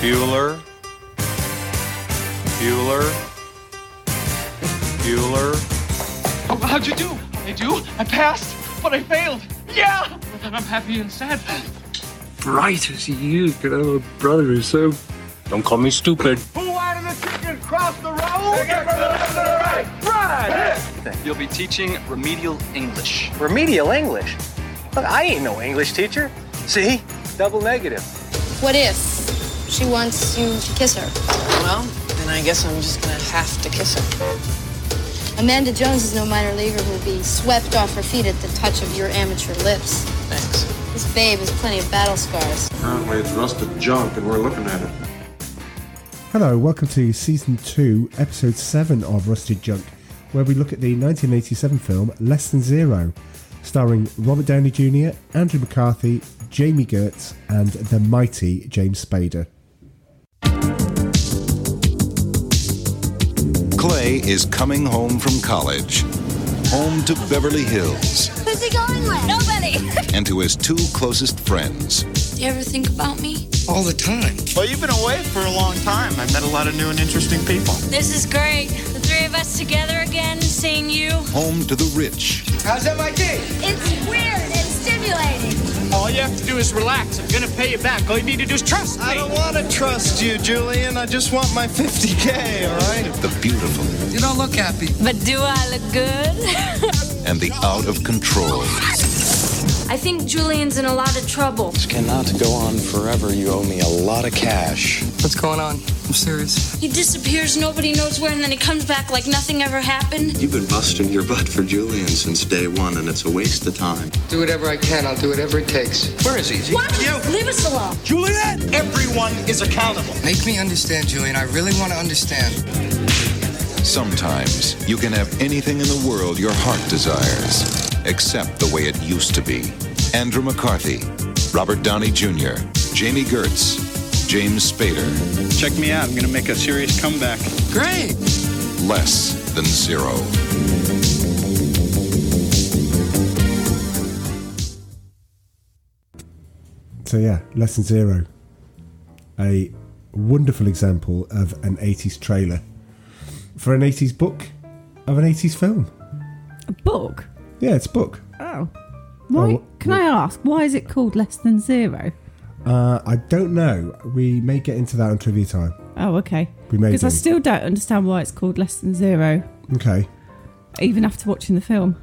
Bueller. Bueller. Bueller. Oh, how'd you do? I do? I passed, but I failed. Yeah! But then I'm happy and sad. bright as you could have a brother who's so. Don't call me stupid. Who wanted the chicken cross the road? Take it from the left to the right. Right! You'll be teaching remedial English. Remedial English? Look, I ain't no English teacher. See? Double negative. What if she wants you to kiss her? Well, then I guess I'm just gonna have to kiss her. Amanda Jones is no minor leaguer who will be swept off her feet at the touch of your amateur lips. Thanks. This babe has plenty of battle scars. Apparently it's rusted junk and we're looking at it. Hello, welcome to season 2, episode 7 of Rusted Junk, where we look at the 1987 film Less Than Zero, starring Robert Downey Jr., Andrew McCarthy, Jami Gertz, and the mighty James Spader. Clay is coming home from college, home to Beverly Hills, Who's he going with? Nobody. and to his two closest friends. you ever think about me? All the time. Well, you've been away for a long time. I've met a lot of new and interesting people. This is great. The three of us together again, seeing you. Home to the rich, How's MIT? It's weird and stimulating. All you have to do is relax. I'm gonna pay you back. All you need to do is trust me. I don't want to trust you, Julian. I just want my 50K, all right? the beautiful, You don't look happy. But do I look good? and the out of control. I think Julian's in a lot of trouble. This cannot go on forever. You owe me a lot of cash. What's going on? I'm serious. He disappears, nobody knows where, and then he comes back like nothing ever happened. You've been busting your butt for Julian since day one, and it's a waste of time. Do whatever I can. I'll do whatever it takes. Where is he? What? You. Leave us alone. Julian! Everyone is accountable. Make me understand, Julian. I really want to understand. Sometimes you can have anything in the world your heart desires, except the way it used to be. Andrew McCarthy, Robert Downey Jr., Jami Gertz, James Spader, Check me out. I'm going to make a serious comeback. Great. less than zero. So, yeah, Less Than Zero. A wonderful example of an 80s trailer for an 80s book of an 80s film. A book? Yeah, it's a book. Oh. Why? Oh, can I ask, why is it called Less Than Zero? Uh, I don't know. We may get into that on trivia time. Oh, okay. We may Because I do. still don't understand why it's called Less Than Zero, Okay. even after watching the film.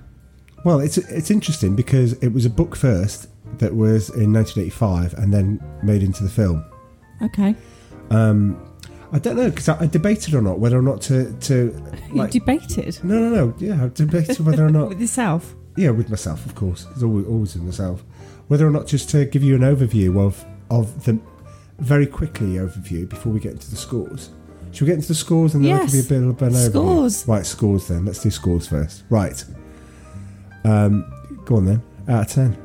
Well, it's it's interesting because it was a book first that was in 1985 and then made into the film. Okay. I don't know because I, I debated or not whether or not to to like. you debated no, no, no. Yeah, I debated whether or not. with yourself. yeah, with myself, of course. It's always, always with myself. Whether or not just to give you an overview of of the very quickly overview before we get into the scores. Should we get into the scores and then Yes. I can be a bit of an overview? Scores. Right, scores then. Let's do scores first. Right. Um, go on then. Out of ten.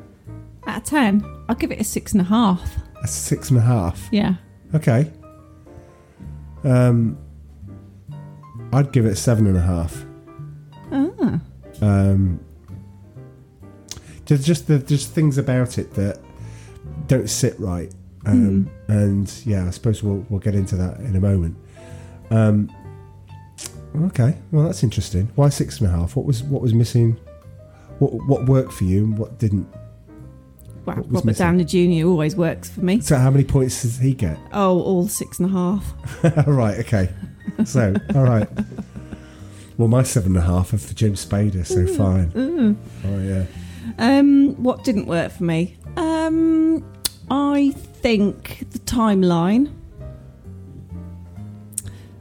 Out of 10, I'll give it a six and a half. A six and a half. Yeah. Okay. Um, I'd give it seven and a half. Ah. Um, there's just there's just things about it that don't sit right, um, and yeah, I suppose we'll we'll get into that in a moment. Um, okay, well that's interesting. Why six and a half? What was what was missing? What what worked for you and what didn't? Well, Robert missing? Downey Jr. always works for me. So how many points does he get? Oh, all six and a half. right, okay. So, all right. Well, my seven and a half are for Jim Spader, so fine. Oh, yeah. Um, what didn't work for me? Um, I think the timeline.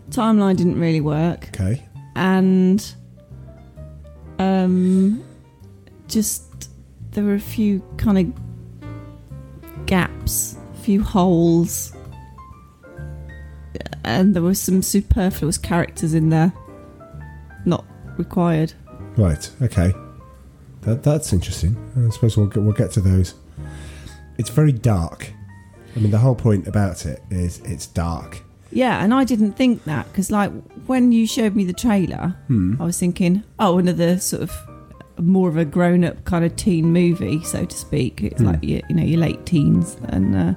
Timeline didn't really work, Okay. and um, just there were a few kind of gaps, a few holes, and there were some superfluous characters in there, not required. Right, okay. That, that's interesting. I suppose we'll get, we'll get to those. It's very dark. I mean, the whole point about it is it's dark. Yeah, and I didn't think that because, like, when you showed me the trailer, hmm. I was thinking, oh, another sort of more of a grown-up kind of teen movie, so to speak. It's like you, you know your late teens, and uh,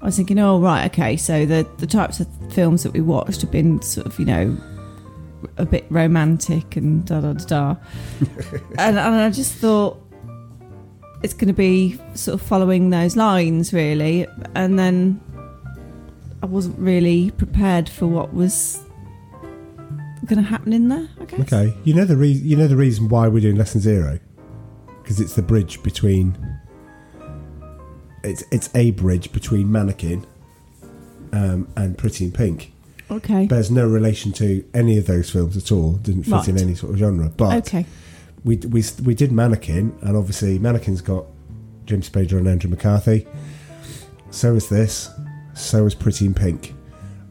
I was thinking, oh right, okay, so the the types of films that we watched have been sort of, you know, a bit romantic and da da da da, and, and I just thought it's going to be sort of following those lines really, and then I wasn't really prepared for what was going to happen in there. I guess. Okay, you know the reason. you know the reason why we're doing Less Than Zero because it's the bridge between it's it's a bridge between Mannequin um, and Pretty in Pink. Okay. Bears no relation to any of those films at all. Didn't fit Right. in any sort of genre. But Okay. we we we did Mannequin, and obviously Mannequin's got James Spader and Andrew McCarthy. So is this. So is Pretty in Pink.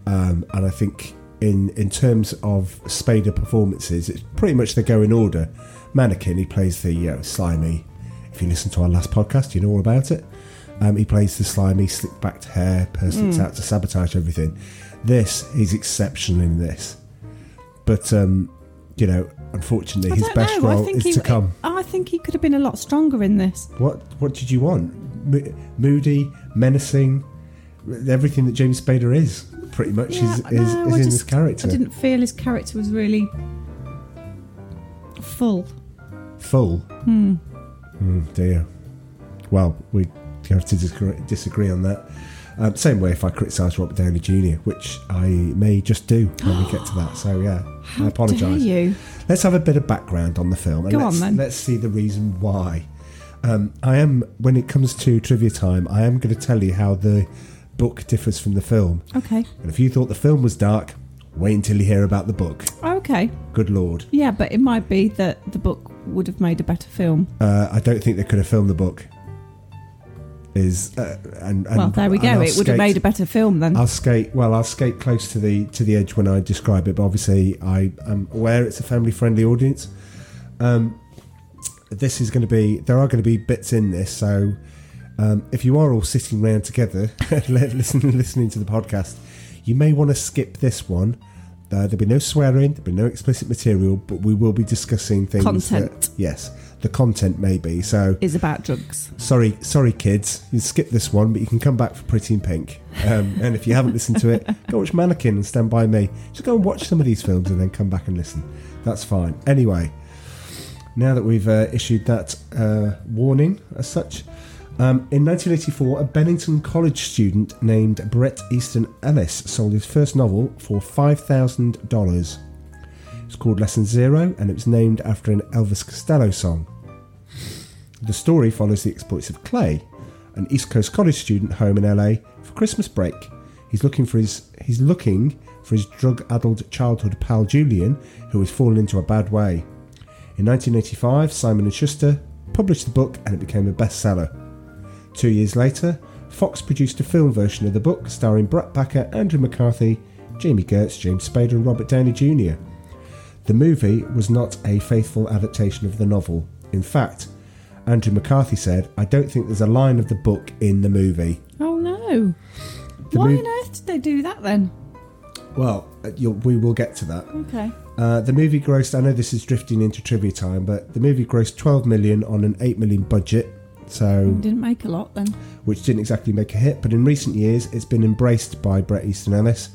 Um, and I think in in terms of Spader performances, it's pretty much they go in order. Mannequin, he plays the uh, slimy. If you listen to our last podcast, you know all about it. Um, he plays the slimy, slick backed hair person that's Mm. out to sabotage everything. This, he's exceptional in this. But, um, you know, unfortunately, I his best know. Role is he, to come. I think he could have been a lot stronger in this. What What did you want? Mo- moody, menacing, everything that James Spader is, pretty much, Yeah, is, no, is, is in just- this character. I didn't feel his character was really full. Full. Hmm. Mm, dear. Well, we have to disagree, disagree on that. Um, same way if I criticise Robert Downey Jr., which I may just do when we get to that. So yeah, I apologise. you? Let's have a bit of background on the film, and Go on, let's, then. let's see the reason why. Um, I am, when it comes to trivia time, I am going to tell you how the book differs from the film. Okay. And if you thought the film was dark, wait until you hear about the book. Okay. Good lord. Yeah, but it might be that the book would have made a better film. Uh, I don't think they could have filmed the book. Is uh, and, and well, there we go. It would have made a better film then. I'll skate. Well, I'll skate close to the to the edge when I describe it. But obviously, I am aware it's a family friendly audience. Um, this is going to be. There are going to be bits in this. So, um, if you are all sitting round together, listening listening to the podcast, you may want to skip this one. Uh, there'll be no swearing. There'll be no explicit material, but we will be discussing things. Content. That, yes, the content may be. So is about drugs. sorry, sorry, kids. You skip this one, but you can come back for Pretty in Pink. Um, and if you haven't listened to it, go watch Mannequin and Stand By Me. Just go and watch some of these films and then come back and listen. That's fine. Anyway, now that we've uh, issued that uh, warning as such, um, in 1984, a Bennington College student named Bret Easton Ellis sold his first novel for $5,000. It's called Less Than Zero, and it was named after an Elvis Costello song. The story follows the exploits of Clay, an East Coast college student home in LA for Christmas break. He's looking for his he's looking for his drug-addled childhood pal Julian, who has fallen into a bad way. In 1985, Simon and Schuster published the book, and it became a bestseller. Two years later, Fox produced a film version of the book starring Brett Packer, Andrew McCarthy, Jami Gertz, James Spader, and Robert Downey Jr. The movie was not a faithful adaptation of the novel. In fact, Andrew McCarthy said, I don't think there's a line of the book in the movie. Oh no! The Why mov- on earth did they do that then? Well, uh, we will get to that. Okay. Uh, the movie grossed, I know this is drifting into trivia time, but the movie grossed 12 million on an 8 million budget, so Didn't make a lot then. which didn't exactly make a hit, but in recent years it's been embraced by Bret Easton Ellis,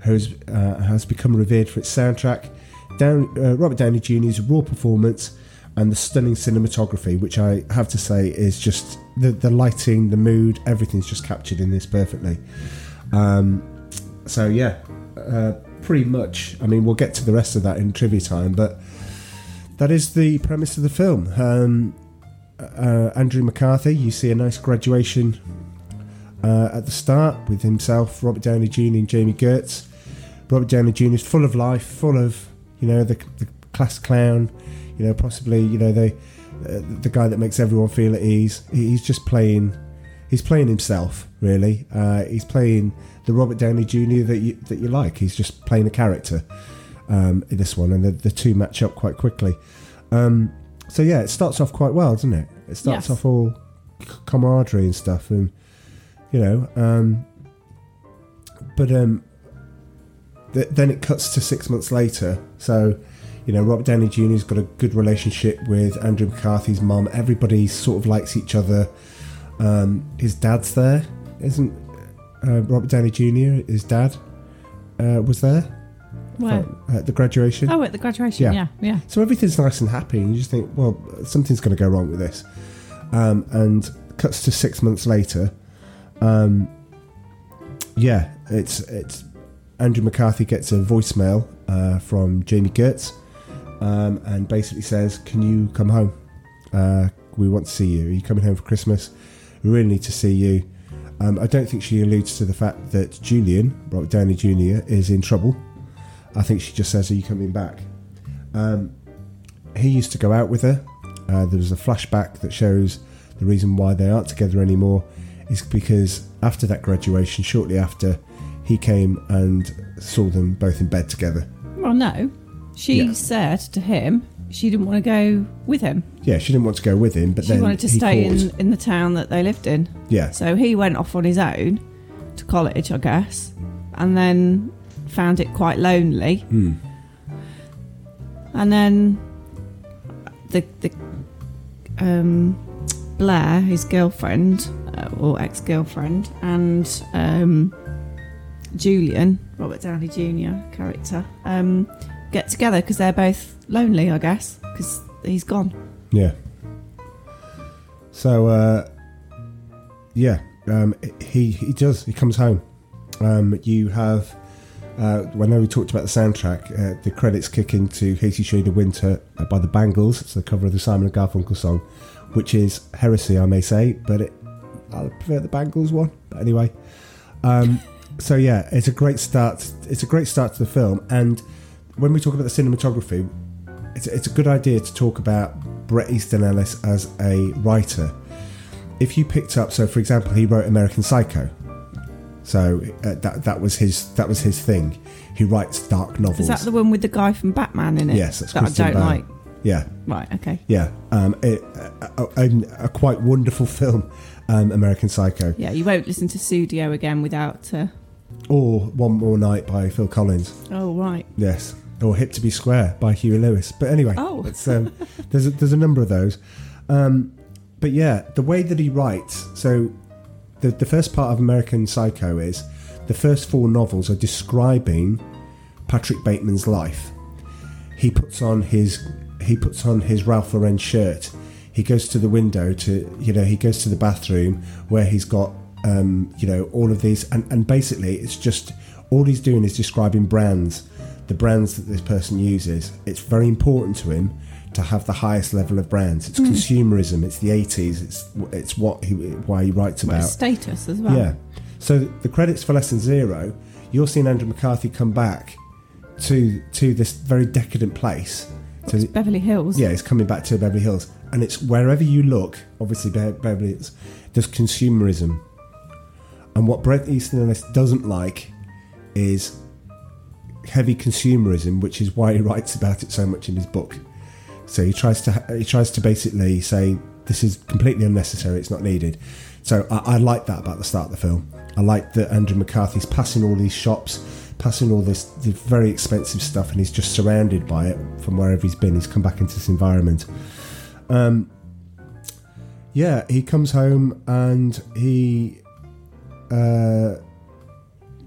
who uh, has become revered for its soundtrack, Down, uh, Robert Downey Jr.'s raw performance, and the stunning cinematography, which I have to say is just the, the lighting, the mood, everything's just captured in this perfectly. Um, so, yeah, uh, pretty much. I mean, we'll get to the rest of that in trivia time, but that is the premise of the film. Um, uh, Andrew McCarthy, you see a nice graduation uh, at the start with himself, Robert Downey Jr. and Jami Gertz. Robert Downey Jr. is full of life, full of you know the, the class clown, you know possibly you know the uh, the guy that makes everyone feel at ease. He's just playing, he's playing himself really. Uh, he's playing the Robert Downey Jr. that you that you like. He's just playing a character um, in this one, and the, the two match up quite quickly. Um, so yeah, it starts off quite well, doesn't it? It starts Yes. off all camaraderie and stuff, and you know, um, but um, th- then it cuts to six months later. So, you know, Robert Downey Jr.'s got a good relationship with Andrew McCarthy's mum. Everybody sort of likes each other. Um, his dad's there, isn't? uh, Robert Downey Jr., his dad, uh, was there Where? at the graduation. Oh, at the graduation. Yeah. Yeah, yeah. So everything's nice and happy, and you just think, well, something's going to go wrong with this. Um, and cuts to six months later. Um, yeah, it's it's Andrew McCarthy gets a voicemail uh, from Jami Gertz, um, and basically says, "Can you come home? Uh, we want to see you. Are you coming home for Christmas? We really need to see you." Um, I don't think she alludes to the fact that Julian, Robert Downey Jr., is in trouble. I think she just says, "Are you coming back?" Um, he used to go out with her. Uh, there was a flashback that shows the reason why they aren't together anymore is because after that graduation, shortly after, he came and saw them both in bed together. Well, no. She Yeah. said to him she didn't want to go with him. Yeah, she didn't want to go with him, but She wanted to stay in, in the town that they lived in. Yeah. So he went off on his own to college, I guess, and then found it quite lonely. Hmm. And then the the um, Blair, his girlfriend uh, or ex girlfriend, and um, Julian, Robert Downey Jr. character, um, get together because they're both lonely, I guess, because he's gone. Yeah. So, uh, yeah, um, he he does. He comes home. Um, you have. Uh, know we talked about the soundtrack. Uh, the credits kick into "Hazy Shade of Winter" by the Bangles. It's the cover of the Simon and Garfunkel song, which is heresy, I may say, but it, I prefer the Bangles one. But anyway, um, so yeah, it's a great start. It's a great start to the film. And when we talk about the cinematography, it's, it's a good idea to talk about Bret Easton Ellis as a writer. If you picked up, so for example, he wrote American Psycho. So uh, that that was his that was his thing. He writes dark novels. Is that the one with the guy from Batman in it? Yes, that's that I don't Bale. like. Yeah, Right, okay. yeah. Um, it, a, a, a quite wonderful film, um, American Psycho, Yeah, you won't listen to Sussudio again without. Uh, or One More Night by Phil Collins. oh, right. Yes, or Hip to Be Square by Huey Lewis. But anyway, Oh. it's, um, there's a, there's a number of those. Um, but yeah, the way that he writes. So the the first part of American Psycho is the first four novels are describing Patrick Bateman's life. He puts on his he puts on his Ralph Lauren shirt. He goes to the window to you know he goes to the bathroom where he's got um, you know all of these and, and basically it's just all he's doing is describing brands, the brands that this person uses. It's very important to him to have the highest level of brands. It's Mm. consumerism. It's the 80s. It's it's what he why he writes about. status as well. Yeah. So the credits for Less Than Zero, you're seeing Andrew McCarthy come back to to this very decadent place. So It's Beverly Hills. yeah, he's coming back to Beverly Hills, and it's wherever you look. Obviously, Be- Beverly Hills. There's consumerism, and what Bret Easton Ellis doesn't like is heavy consumerism, which is why he writes about it so much in his book. So he tries to he tries to basically say this is completely unnecessary. It's not needed. So I, I like that about the start of the film. I like that Andrew McCarthy's passing all these shops, passing all this, this very expensive stuff, and he's just surrounded by it from wherever he's been. He's come back into this environment. Um, yeah, he comes home and he uh,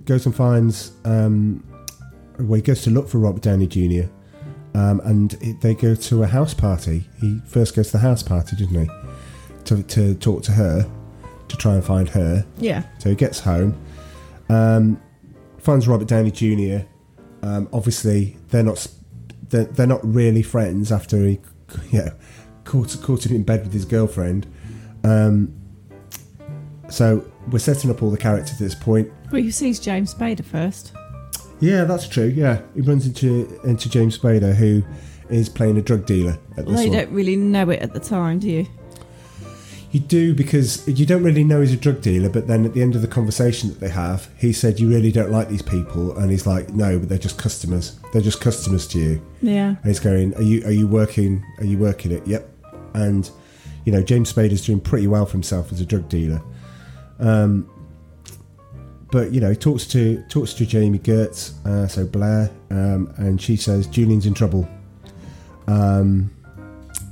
goes and finds. Um, well, he goes to look for Robert Downey Jr. Um, and it, they go to a house party. He first goes to the house party, doesn't he? To, to talk to her, to try and find her. Yeah. So he gets home, um, finds Robert Downey Jr. Um, obviously, they're not they're, they're not really friends after he, you know, caught caught him in bed with his girlfriend. Um, so we're setting up all the characters at this point. Well, he sees James Spader first. Yeah, that's true. Yeah, he runs into into James Spader, who is playing a drug dealer at this you one. don't really know it at the time, do you? You do because you don't really know he's a drug dealer, but then at the end of the conversation that they have, he said, "You really don't like these people," and he's like, "No, but they're just customers. They're just customers to you." Yeah. And he's going, "Are you are you working? Are you working it?" Yep. And you know, James Spader's doing pretty well for himself as a drug dealer. Um, but you know, he talks to talks to Jami Gertz, uh, so Blair, um, and she says Julian's in trouble. Um,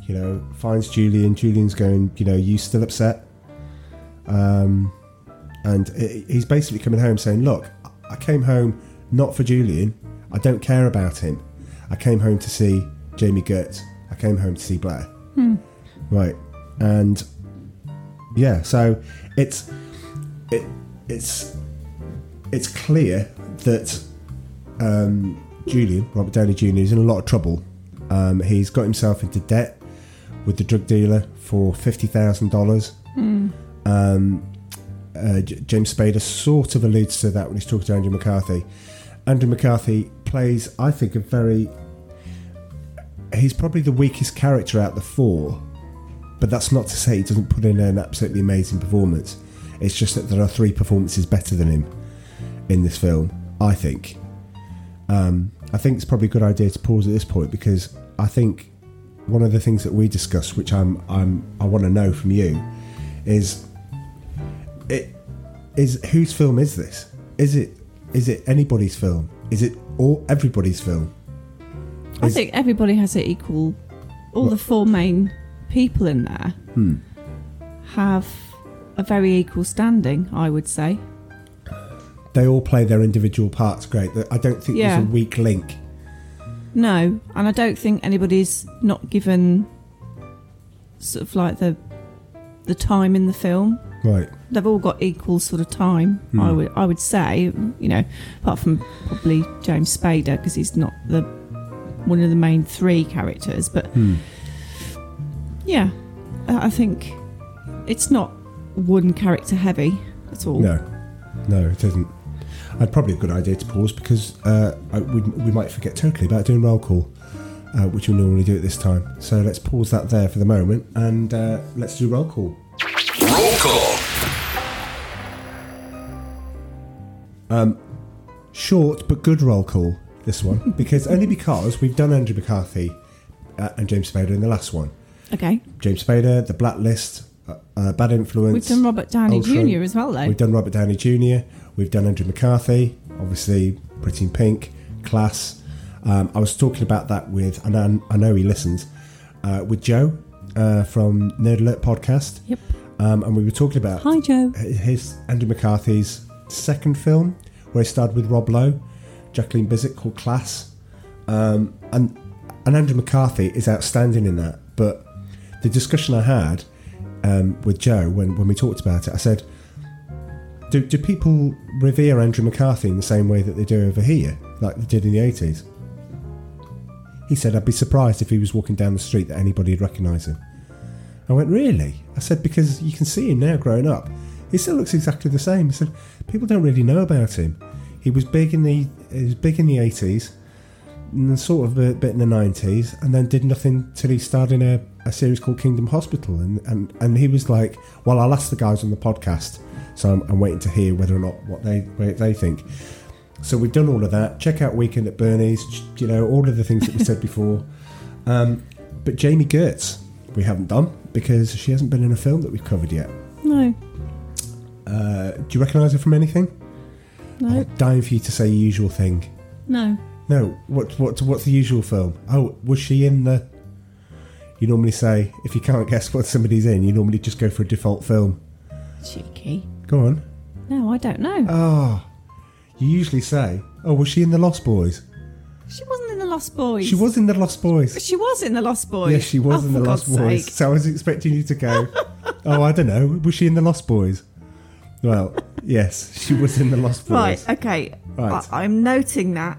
you know, finds Julian. Julian's going, you know, you still upset? Um, and i he's basically coming home saying, "Look, I came home not for Julian. I don't care about him. I came home to see Jami Gertz. I came home to see Blair." Right, and yeah, so it's it it's it's clear that um, Julian Robert Downey Jr. is in a lot of trouble. Um, he's got himself into debt with the drug dealer for fifty thousand dollars. Um, uh, J- James Spader sort of alludes to that when he's talking to Andrew McCarthy. Andrew McCarthy plays, I think, a very. He's probably the weakest character out of the four, but that's not to say he doesn't put in an absolutely amazing performance. It's just that there are three performances better than him in this film, I think. Um, I think it's probably a good idea to pause at this point because I think one of the things that we discussed, which I'm, I'm I want to know from you, is it is whose film is this? Is it is it anybody's film? Is it all everybody's film? I think everybody has an equal. All the four main people in there Hmm. have a very equal standing. I would say. They all play their individual parts great. I don't think Yeah. there's a weak link. No, and I don't think anybody's not given sort of like the the time in the film. Right. They've all got equal sort of time. Hmm. I would I would say, you know, apart from probably James Spader because he's not the one of the main three characters, but Hmm. yeah, I think it's not one character heavy at all. No, no, it isn't. I'd probably a good idea to pause because uh, I, we, we might forget totally about doing roll call, uh, which we normally do at this time. So let's pause that there for the moment and uh, let's do roll call. Roll call. Short but good roll call. This one because only because we've done Andrew McCarthy uh, and James Spader in the last one. Okay, James Spader, The Blacklist, uh, uh, Bad Influence. we've done Robert Downey Ultron. Jr. as well, though. We've done Robert Downey Jr. We've done Andrew McCarthy, obviously Pretty in Pink, Class. Um, I was talking about that with, and I, I know he listens, uh, with Joe uh, from Nerd Alert podcast. Yep. Um, and we were talking about Hi, Joe. his Andrew McCarthy's second film, where he starred with Rob Lowe, Jacqueline Bisset, called Class. Um, and and Andrew McCarthy is outstanding in that. But the discussion I had um, with Joe when, when we talked about it, I said, do, do people revere Andrew McCarthy in the same way that they do over here, like they did in the 80s? He said, I'd be surprised if he was walking down the street that anybody would recognise him. I went, Really? I said, Because you can see him now growing up. He still looks exactly the same. I said, People don't really know about him. He was big in the he was big in the 80s, and then sort of a bit in the 90s, and then did nothing till he starred in a, a series called Kingdom Hospital. And, and, and he was like, Well, I'll ask the guys on the podcast. So I'm, I'm waiting to hear whether or not what they what they think. So we've done all of that. Check out Weekend at Bernie's. You know all of the things that we said before. Um, but Jami Gertz, we haven't done because she hasn't been in a film that we've covered yet. No, Uh, do you recognise her from anything? no, I'm dying for you to say usual thing. no. No, what what what's the usual film? Oh, was she in the? You normally say if you can't guess what somebody's in, you normally just go for a default film. Cheeky. Go on. No, I don't know. Oh, you usually say, "Oh, was she in the Lost Boys?" she wasn't in the Lost Boys. She was in the Lost Boys. She was in the Lost Boys. Yes, she was Oh, in the Lost God's Boys. sake. So I was expecting you to go. oh, I don't know. Was she in the Lost Boys? Well, yes, she was in the Lost Boys. Right. Okay. Right. I, I'm noting that,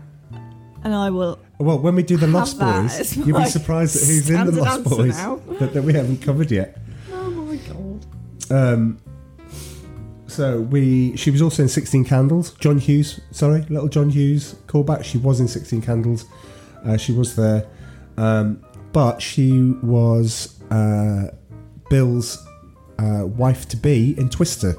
and I will. Well, when we do the Lost Boys, you'll be surprised at who's in the Lost Boys that, that we haven't covered yet. Oh my god. Um, so we, she was also in Sixteen Candles. John Hughes, sorry, little John Hughes callback. She was in Sixteen Candles. Uh, she was there, um, but she was uh, Bill's uh, wife to be in Twister,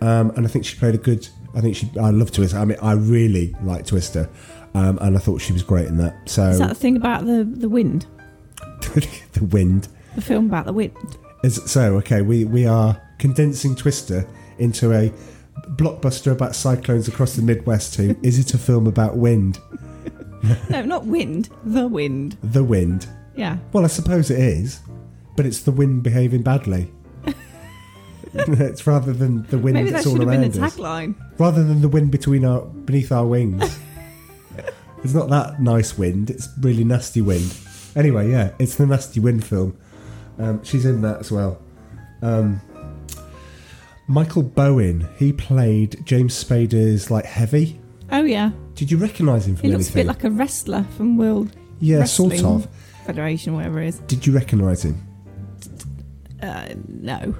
um, and I think she played a good. I think she. I love Twister. I mean, I really like Twister, um, and I thought she was great in that. So Is that the thing about the the wind? the wind. The film about the wind. Is, so okay, we we are condensing Twister into a blockbuster about cyclones across the Midwest. To is it a film about wind? No, not wind. The wind. The wind. Yeah. Well, I suppose it is, but it's the wind behaving badly. it's rather than the wind Maybe that that's all should have been a around us. Rather than the wind between our beneath our wings. It's not that nice wind. It's really nasty wind. Anyway, yeah, it's the nasty wind film. Um, she's in that as well. Um, Michael Bowen. He played James Spader's like heavy. Oh yeah, Did you recognise him from he looks a anything? bit like a wrestler from World yeah, sort of. Federation, whatever it is. Did you recognise him? Uh, no.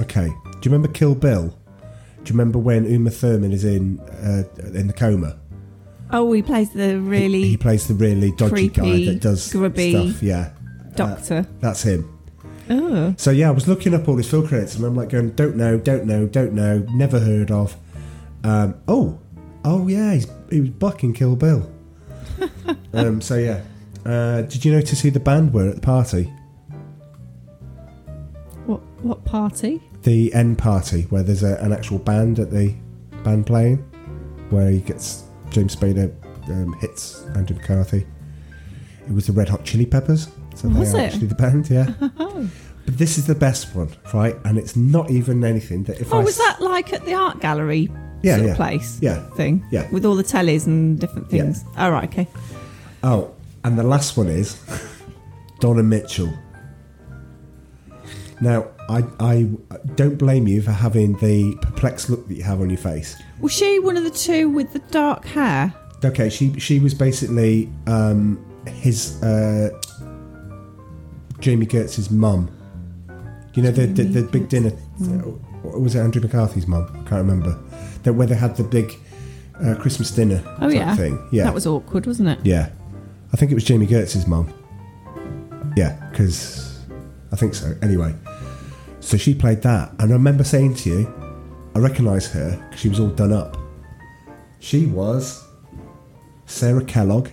Okay. Do you remember Kill Bill? Do you remember when Uma Thurman is in uh, in the coma? Oh, he plays the really He plays the really dodgy guy that does grubby stuff. Yeah, doctor. that's him. oh, So yeah, I was looking up all his film credits, and I'm like going, don't know, don't know, don't know, never heard of. Um, oh, oh yeah, he's, he was Buck in Kill Bill. um, so yeah, uh, did you notice who the band were at the party? what what party? The end party, where there's a, an actual band at the band playing, where he gets James Spader um, hits Andrew McCarthy. It was the Red Hot Chili Peppers. So Was they are it? actually the band, yeah. but this is the best one, right? And it's not even anything that if Oh, I was that like at the art gallery Yeah, sort yeah. of place? Yeah. Thing? Yeah. With all the tellies and different things. Oh, right, okay. Oh, and the last one is Donna Mitchell. Now, I, I don't blame you for having the perplexed look that you have on your face. Was she one of the two with the dark hair? Okay, she she was basically um, his uh, Jami Gertz's mum. You know the the, the big dinner. What was it Andrew McCarthy's mum? I can't remember. That where they had the big uh, Christmas dinner. Oh, yeah. thing. Yeah, That was awkward, wasn't it? Yeah, I think it was Jami Gertz's mum. Yeah, because I think so. Anyway, so she played that, and I remember saying to you, I recognise her because she was all done up. She was Sarah Kellogg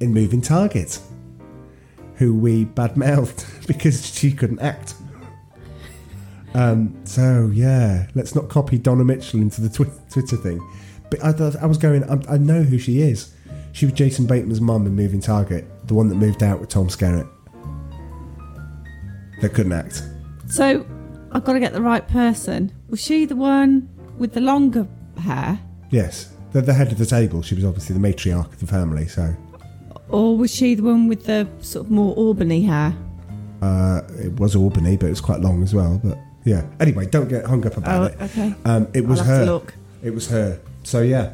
in Moving Target, who we badmouthed because she couldn't act. Um, so yeah, let's not copy Donna Mitchell into the twi- Twitter thing. But I, thought- I was going. I, I know who she is. She was Jason Bateman's mum in Moving Target, the one that moved out with Tom Skerritt. That couldn't act. So I've got to get the right person. Was she the one with the longer hair? Yes, the, the head of the table. She was obviously the matriarch of the family. So Or was she the one with the sort of more Albany hair? uh, it was Albany, but it was quite long as well. But yeah. Anyway, don't get hung up about Oh, it. okay. Um, it was I'll have her. to look. It was her. So yeah.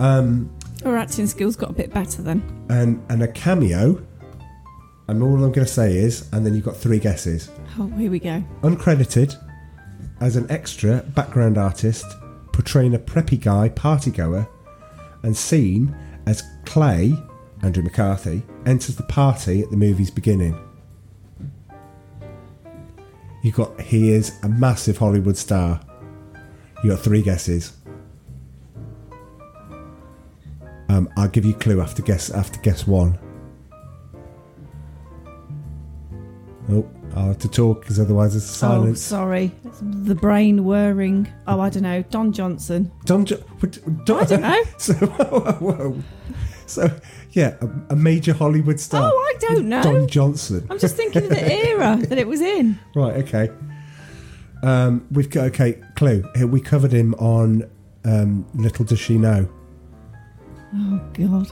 Um, Her acting skills got a bit better then. and and a cameo. And all I'm going to say is, and then you've got three guesses. Oh, here we go. Uncredited, as an extra background artist, portraying a preppy guy party goer, and seen as Clay, Andrew McCarthy, enters the party at the movie's beginning. You got he is a massive Hollywood star. You got three guesses. Um, I'll give you a clue after guess after guess one. Oh, I'll have to talk because otherwise it's silence. Oh, sorry. The brain whirring. Oh, I don't know. Don Johnson. Don, jo- what- Don, I don't know. So, whoa, whoa, whoa. so yeah, a, a major Hollywood star. Oh, I don't know. Don Johnson. I'm just thinking of the era that it was in. Right, okay. Um, we've got okay. Clue. We covered him on um, Little Does She Know. Oh, God.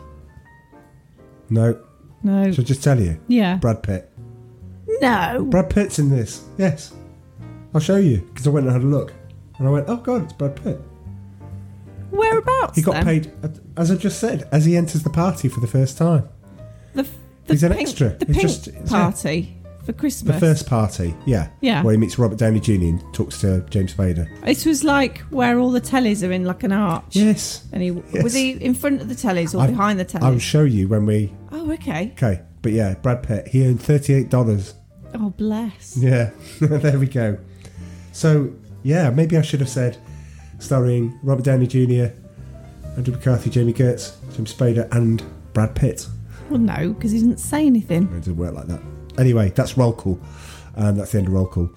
No, No. shall I just tell you? Yeah. Brad Pitt. No. Brad Pitt's in this. Yes, I'll show you because I went and had a look, and I went, "Oh God, it's Brad Pitt." Whereabouts? He got then? paid, uh, as I just said, as he enters the party for the first time. The, the He's an pink, extra. The He's pink just- party for Christmas. The first party, yeah, Yeah. where he meets Robert Downey Jr. and talks to James Spader. It was like where all the tellies are in like an arch. Yes, And he Yes. was he in front of the tellies or I- behind the tellies? I'll show you when we. oh, okay. Okay, but yeah, Brad Pitt. He earned thirty-eight dollars. Oh, bless. Yeah, there we go. So yeah, maybe I should have said, starring Robert Downey Jr., Andrew McCarthy, Jami Gertz, Jim Spader, and Brad Pitt. Well, no, because he didn't say anything. It didn't work like that. Anyway, that's roll call. Um, that's the end of roll call.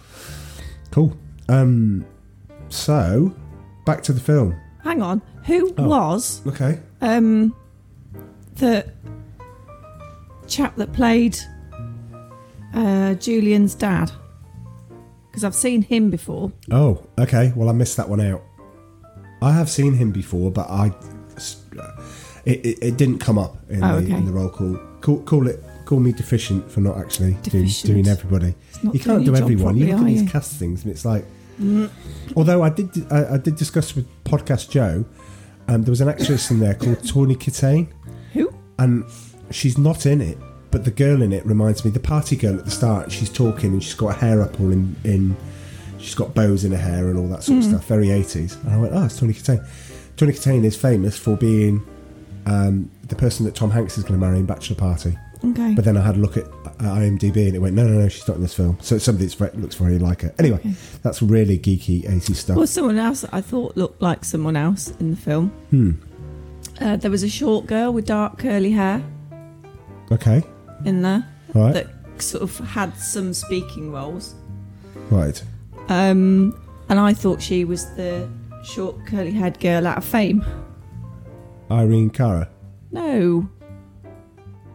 Cool. Um, so back to the film. Hang on. Who Oh. was Okay. um the chap that played uh, Julian's dad? because I've seen him before. Oh, okay. Well, I missed that one out. I have seen him before, but I it, it, it didn't come up in, Oh, the, okay. in the roll call. Call, call it. Call me deficient for not actually doing, Deficient. doing everybody. You can't do everyone. You look at these you? cast things, and it's like. Although I did, I, I did discuss with podcast Joe. Um, there was an actress in there called Tawny Kitaen. Who? and she's not in it, but the girl in it reminds me the party girl at the start. She's talking and she's got her hair up all in, in she's got bows in her hair and all that sort of Mm. stuff, very eighties. And I went, oh, it's Tawny Kitaen. Tawny Kitaen is famous for being um, the person that Tom Hanks is going to marry in Bachelor Party. Okay. But then I had a look at uh, IMDb and it went, no, no, no, she's not in this film. So it's somebody that looks very like her. Anyway, that's really geeky 80s stuff. Well, someone else I thought looked like someone else in the film. Hmm. Uh, there was a short girl with dark curly hair Okay. In there Right. that sort of had some speaking roles. Right. Um, and I thought she was the short curly haired girl out of fame. Irene Cara. No.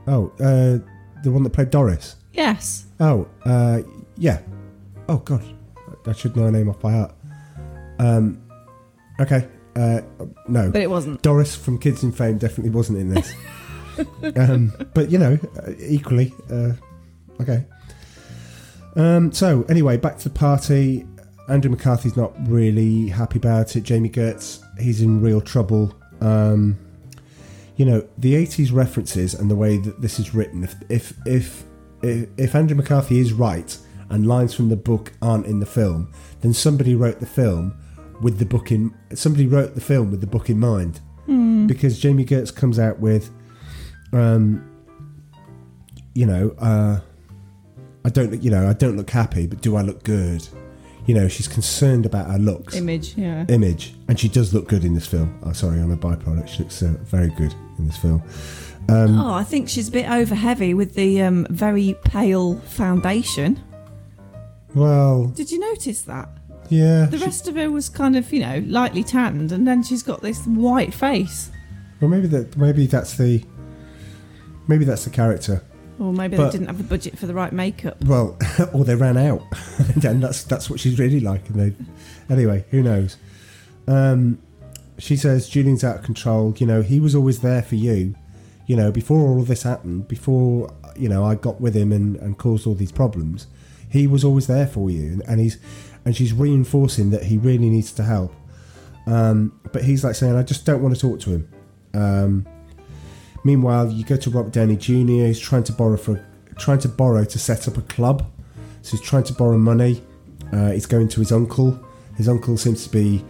Oh, uh, the one that played Doris. Yes. Oh, uh, yeah. Oh God, I should know her name off by heart. Um, okay, uh, no, But it wasn't. Doris from Kids in Fame definitely wasn't in this. um, but you know, uh, equally, uh, okay. Um, so anyway, back to the party. Andrew McCarthy's not really happy about it. Jami Gertz, he's in real trouble. Um, you know, the '80s references and the way that this is written. If if if if, if Andrew McCarthy is right and lines from the book aren't in the film, then somebody wrote the film with the book in. Somebody wrote the film with the book in mind. Hmm. Because Jami Gertz comes out with, um, you know, uh, I don't, look, you know, I don't look happy, but do I look good? You know, she's concerned about her looks Image, yeah. image, and she does look good in this film. Oh, sorry, on a byproduct, she looks uh, very good in this film. Um, Oh, I think she's a bit over heavy with the um, very pale foundation. Well, Did you notice that? yeah. The she- rest of her was kind of, you know, lightly tanned, and then she's got this white face. well, maybe that, maybe that's the, maybe that's the character. Or maybe But- they didn't have the budget for the right makeup. Well, or they ran out, and that's that's what she's really like. And they, anyway, who knows? Um, she says Julian's out of control. You know, he was always there for you. You know, before all of this happened, before you know I got with him and, and caused all these problems, he was always there for you. And, and he's and she's reinforcing that he really needs to help. Um, but he's like saying, I just don't want to talk to him. Um, Meanwhile, you go to Robert Downey Jr. He's trying to borrow for trying to borrow to set up a club. So he's trying to borrow money. Uh, he's going to his uncle. His uncle seems to be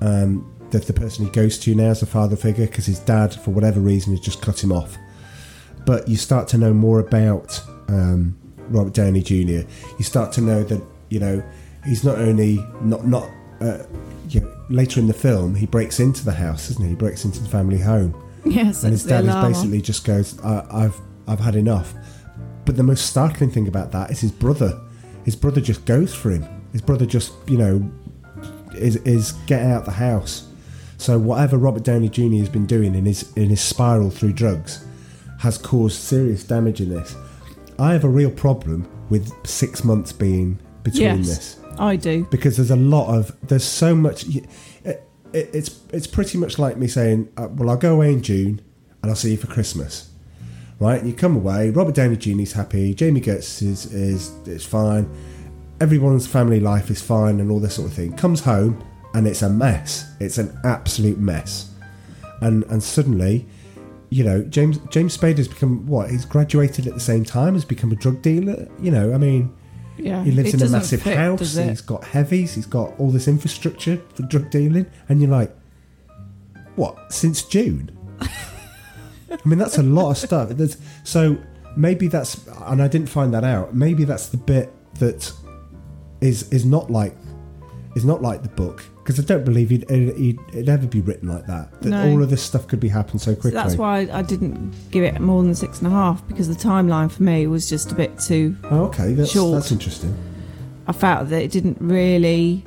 um, the, the person he goes to now as a father figure because his dad, for whatever reason, has just cut him off. But you start to know more about um, Robert Downey Jr. You start to know that you know he's not only not not uh, you know, later in the film he breaks into the house, doesn't he? He breaks into the family home Yes, and his dad is basically just goes, I, "I've I've had enough." But the most startling thing about that is his brother. His brother just goes for him. His brother just, you know, is is get out the house. So whatever Robert Downey Jr. has been doing in his in his spiral through drugs has caused serious damage in this. I have a real problem with six months being between Yes, this I do. because there's a lot of there's so much it, it, it's it's pretty much like me saying uh, well I'll go away in June and I'll see you for Christmas. Right? And you come away Robert Downey Jr.'s happy Jami Gertz is is is fine everyone's family life is fine and all this sort of thing comes home and it's a mess. It's an absolute mess. And and suddenly you know James James Spade has become what he's graduated at the same time has become a drug dealer you know I mean Yeah, he lives it in a massive fit, house. He's got heavies. He's got all this infrastructure for drug dealing, and you're like, what? Since June? I mean, that's a lot of stuff. There's, so maybe that's, and I didn't find that out. Maybe that's the bit that is is not like is not like the book because I don't believe he'd, he'd, it'd ever be written like that. That No. all of this stuff could be happened so So quickly. that's why I didn't give it more than six and a half because the timeline for me was just a bit too. Oh, okay, that's short. that's interesting. I felt that it didn't really.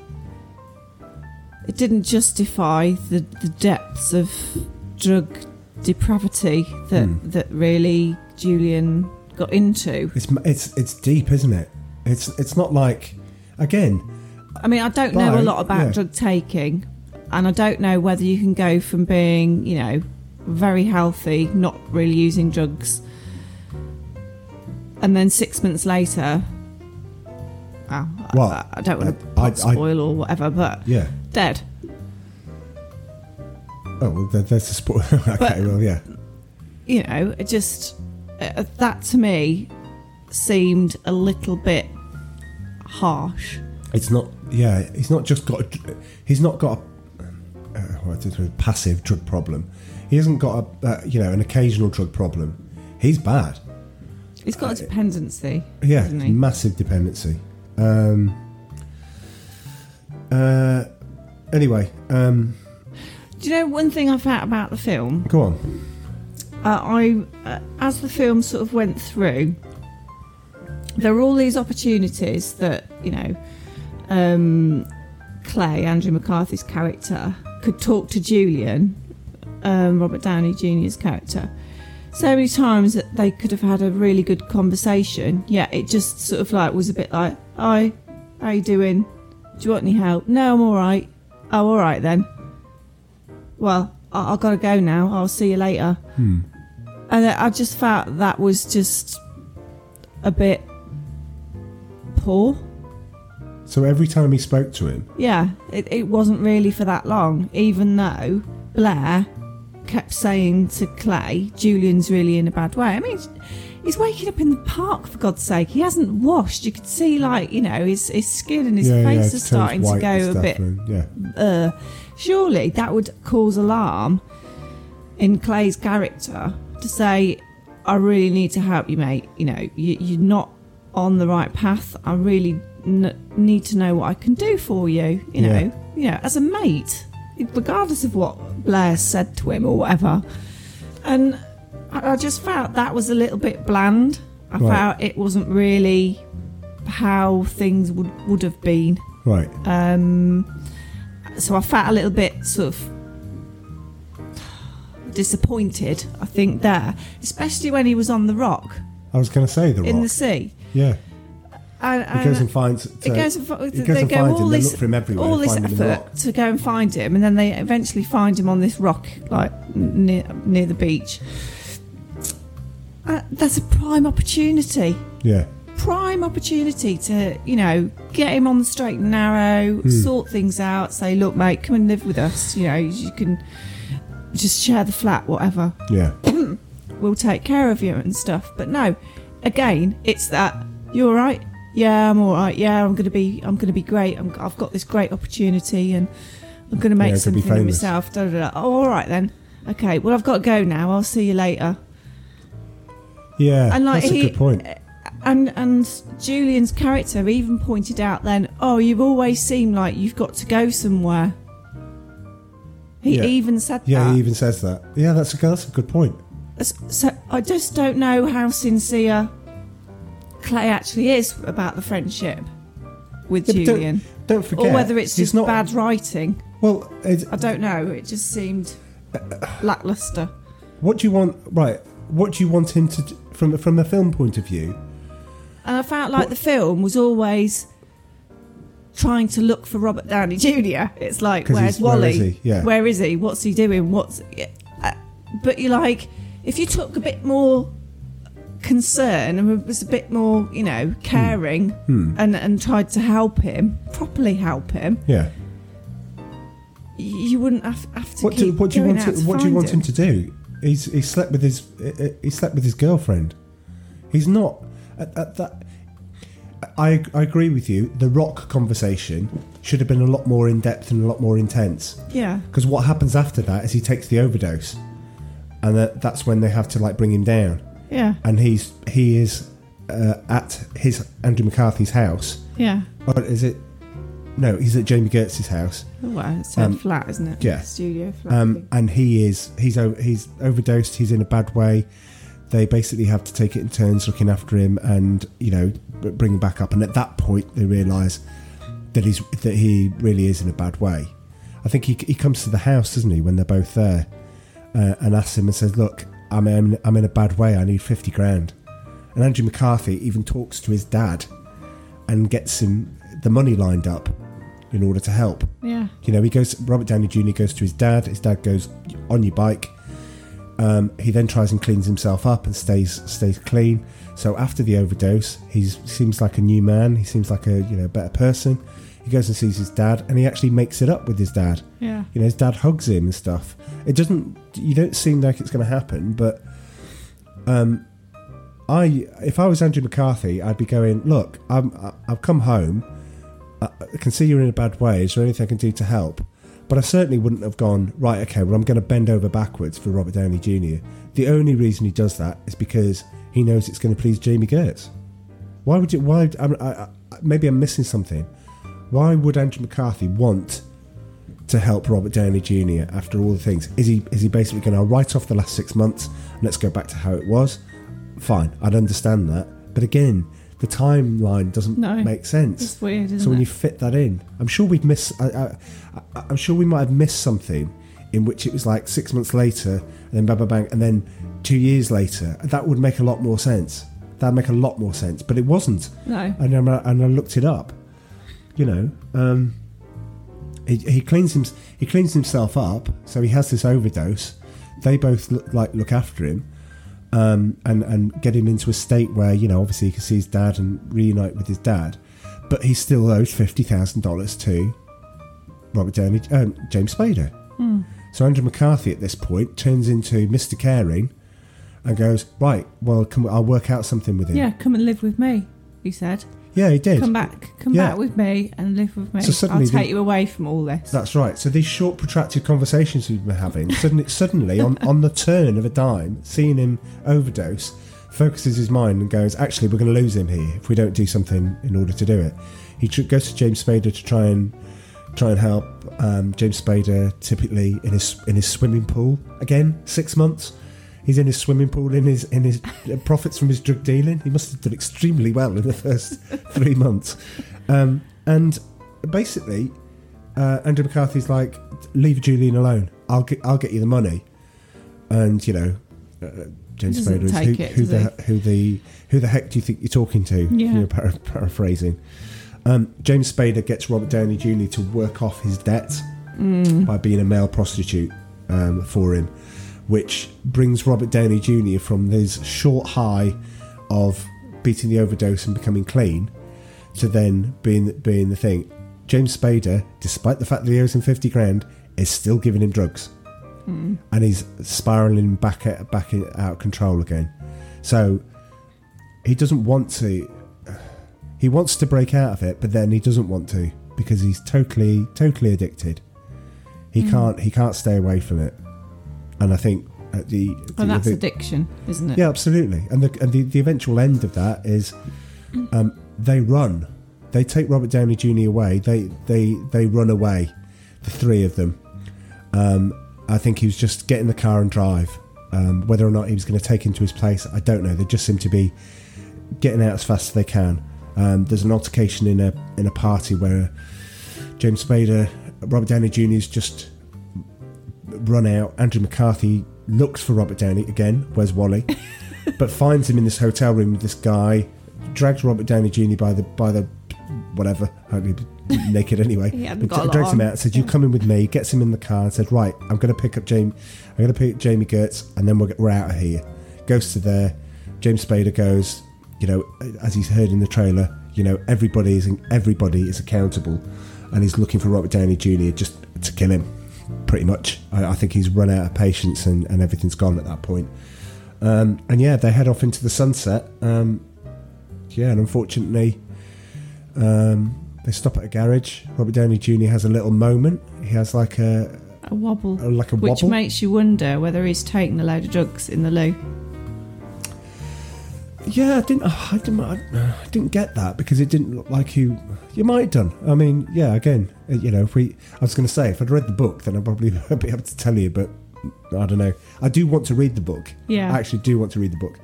It didn't justify the, the depths of drug depravity that Hmm. that really Julian got into. It's it's it's deep, isn't it? It's it's not like again, I mean, I don't know a lot about yeah. drug taking, and I don't know whether you can go from being, you know, very healthy, not really using drugs, and then six months later, well, Well, I, I don't want to I- I- I- spoil or whatever, but yeah. dead. Oh, well, there, there's a sport. okay, But- well, yeah. You know, it just uh, that to me seemed a little bit harsh. It's not. Yeah, he's not just got. A, he's not got a. Uh, what is it, a passive drug problem. He hasn't got a. Uh, you know, an occasional drug problem. He's bad. He's got a dependency. Yeah, massive dependency. Um. Uh. Anyway, um. Do you know one thing I found about the film? Go on. uh, I, uh, as the film sort of went through, there were all these opportunities that you know, um, Clay, Andrew McCarthy's character, could talk to Julian, um, Robert Downey Jr.'s character. So many times that they could have had a really good conversation. Yeah, it just sort of like was a bit like, "Hi, how you doing? Do you want any help? No, I'm all right. Oh, all right then. Well, I- I've got to go now. I'll see you later." Hmm. And I I just felt that was just a bit poor. So every time he spoke to him, Yeah, it, it wasn't really for that long, even though Blair kept saying to Clay, Julian's really in a bad way. I mean, he's- waking up in the park, for God's sake. He hasn't washed. You could see, like, you know, his, his skin and his yeah, face yeah, is it turns starting to white go a stuff bit. and- yeah. Uh, surely that would cause alarm in Clay's character to say, I really need to help you, mate. You know, you, you're not on the right path. I really n- need to know what I can do for you. You know, Yeah. you know, as a mate, regardless of what Blair said to him or whatever. And I, I just felt that was a little bit bland. I Right. felt it wasn't really how things would would have been. Right. Um, so I felt a little bit sort of disappointed. I think there, especially when he was on the rock I was going to say the in the sea. yeah. And, He goes and finds. it goes and, he goes they and go finds all him. This, look for him everywhere. all this find him in the effort to go and find him, and then they eventually find him on this rock, like near near the beach. Uh, that's a prime opportunity Yeah. prime opportunity to, you know, get him on the straight and narrow, Hmm. sort things out, say, look, mate, come and live with us. You know, you can just share the flat, whatever. Yeah. We'll take care of you and stuff. But no, again, it's that you all right? Yeah, I'm all right. Yeah, I'm gonna be, I'm gonna be great. I'm, I've got this great opportunity, and I'm gonna make Yeah, to something of myself. Da, da, da. Oh, all right then. Okay, well, I've got to go now. I'll see you later. Yeah. And, like, that's a he- good point. and and Julian's character even pointed out then, oh, you've always seemed like you've got to go somewhere. He Yeah. even said Yeah, that. he even says that. Yeah, that's a that's a good point. So I just don't know how sincere Clay actually is about the friendship with Yeah, but don't- Julian, Don't forget, or whether it's just not bad writing. Well, it's, I don't know. It just seemed lackluster. what do you want? Right. What do you want him to from from a film point of view? And I felt like the film was always trying to look for Robert Downey Jr. It's like, where's Wally? is he? Yeah. Where is he? What's he doing? What's. uh, But you're like, if you took a bit more concern and was a bit more, you know, caring Hmm. and, and tried to help him, properly help him, Yeah. y- you wouldn't have, have to What do keep what do you going want? out To, to what do you find want him to do? He's he slept with his uh, he slept with his girlfriend. He's not at, at that. I I agree with you. The rock conversation should have been a lot more in depth and a lot more intense. Yeah. Because what happens after that is he takes the overdose, and that, that's when they have to like bring him down. Yeah. And he's he is uh, at his Andrew McCarthy's house. Yeah. Or is it? No, he's at Jami Gertz's house. Oh, well, it's a Um, flat, isn't it? yeah. Studio flat. Um, and he is he's he's overdosed. He's in a bad way. They basically have to take it in turns looking after him and you know bring him back up. And at that point, they realise that he's that he really is in a bad way. I think he he comes to the house, doesn't he, when they're both there, uh, and asks him and says, "Look, I'm in, I'm in a bad way. I need fifty grand." And Andrew McCarthy even talks to his dad and gets him the money lined up in order to help. Yeah. You know, he goes. Robert Downey Jr. goes to his dad. His dad goes on your bike. Um, he then tries and cleans himself up and stays stays clean. So after the overdose, he seems like a new man. He seems like a you know better person. He goes and sees his dad, and he actually makes it up with his dad. Yeah. You know, his dad hugs him and stuff. It doesn't. You don't seem like it's going to happen, but um, I if I was Andrew McCarthy, I'd be going, look, I'm, I've come home. I can see you're in a bad way. Is there anything I can do to help? But I certainly wouldn't have gone right. Okay, well, I'm going to bend over backwards for Robert Downey Jr. The only reason he does that is because he knows it's going to please Jami Gertz. Why would you? Why? I, I, maybe I'm missing something. Why would Andrew McCarthy want to help Robert Downey Jr. after all the things? Is he is he basically going to write off the last six months and let's go back to how it was? Fine, I'd understand that. But again, the timeline doesn't No, make sense. it's weird, isn't so when it? you fit that in, I'm sure we'd miss. I, I'm sure we might have missed something in which it was like six months later, and then bang, bang, bang, and then two years later. That would make a lot more sense. That'd make a lot more sense. But it wasn't. No. And, I- and I looked it up. You know, um, he, he cleans him. He cleans himself up, so he has this overdose. They both look, like look after him, um, and and get him into a state where you know obviously he can see his dad and reunite with his dad, but he still owes fifty thousand dollars to Robert Downey, um, James Spader. Hmm. So Andrew McCarthy at this point turns into Mr. Caring, and goes right. Well, come, I'll work out something with him. Yeah, come and live with me, he said. Yeah, he did. Come back, come Yeah. back with me and live with me. So suddenly I'll take the- you away from all this. That's right. So these short, protracted conversations we've been having, suddenly, suddenly on, on the turn of a dime, seeing him overdose, focuses his mind and goes, "Actually, we're going to lose him here if we don't do something in order to do it." He tr- goes to James Spader to try and try and help. Um, James Spader, typically in his in his swimming pool, again six months. He's in his swimming pool in his in his uh, profits from his drug dealing. He must have done extremely well in the first three months, um, and basically, uh, Andrew McCarthy's like, leave Julian alone. I'll get I'll get you the money, and you know, uh, James Spader is who, it, who the who the who the heck do you think you're talking to? Yeah. You know, para- paraphrasing. Um, James Spader gets Robert Downey Jr. to work off his debt Mm. by being a male prostitute um, for him, which brings Robert Downey Jr. from this short high of beating the overdose and becoming clean to then being being the thing. James Spader, despite the fact that he owes him fifty grand, is still giving him drugs, Mm. and he's spiraling back at, back in- out of control again. So he doesn't want to. He wants to break out of it, but then he doesn't want to because he's totally totally addicted. He Mm. can't he can't stay away from it, and I think at the, And the- that's the- addiction, isn't it? yeah, absolutely. And the and the, the eventual end of that is um, they run. They take Robert Downey Jr. away. They they they run away. The three of them. Um, I think he was just get in the car and drive. Um, whether or not he was going to take him to his place, I don't know. They just seem to be getting out as fast as they can. Um, there's an altercation in a in a party where James Spader, Robert Downey Jr. is just run out. Andrew McCarthy looks for Robert Downey again. Where's Wally? but finds him in this hotel room with this guy. Drags Robert Downey Jr. by the by the whatever, hardly naked anyway. He hadn't But got a drags him out. and Said, "You come in with me." Gets him in the car and said, "Right, I'm going to pick up Jami. I'm going to pick up Jami Gertz, and then we're, we're out of here." Goes to there. James Spader goes. You know, as he's heard in the trailer, you know, everybody is everybody is accountable, and he's looking for Robert Downey Jr. just to kill him pretty much. I, I think he's run out of patience and, and everything's gone at that point. Um, and yeah, they head off into the sunset. Um, yeah, and unfortunately, um, they stop at a garage. Robert Downey Jr. has a little moment. He has like a, A wobble. like a which wobble. makes you wonder whether he's taken a load of drugs in the loo. Yeah, I didn't. oh, I didn't. I, I didn't get that because it didn't look like you. You might have done. I mean, yeah. Again, uh, you know, if we. I was going to say if I'd read the book, then I'd probably be able to tell you. But I don't know. I do want to read the book. Yeah. I actually do want to read the book.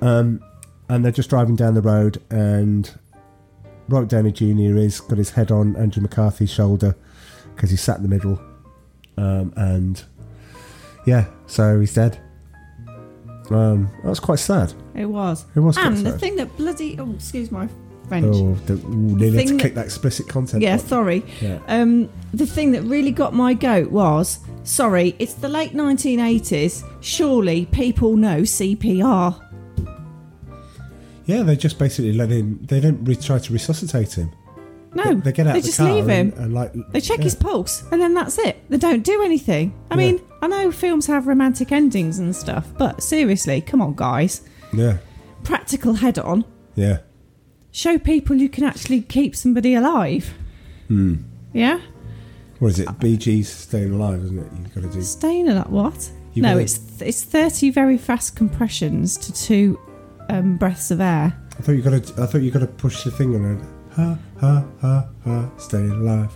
Um, and they're just driving down the road, and Robert Downey Jr. is got his head on Andrew McCarthy's shoulder because he sat in the middle, um, and yeah, so he's dead. Um, that was quite sad. It was. It was And the sad. thing that bloody oh, excuse my French. Oh, don't, ooh, nearly had to thing click that- that explicit content. Yeah, button. sorry. Yeah. Um, the thing that really got my goat was sorry, it's the late 1980s. Surely people know CPR. Yeah, they just basically let him. They don't re- try to resuscitate him. No, They, get out they the just leave him. And, and like They check yeah. his pulse and then that's it. They don't do anything. I Yeah. mean, I know films have romantic endings and stuff, but seriously, come on, guys. Yeah, Practical head on. yeah. Show people you can actually keep somebody alive. Hmm. Yeah? What is it? Bee Gees staying alive, isn't it? You've got to do. Staying at that, what? You no, it's it's 30 very fast compressions to two um, breaths of air. I thought you got to. I thought you got to push the thing on it. Ha ha ha ha. Staying alive.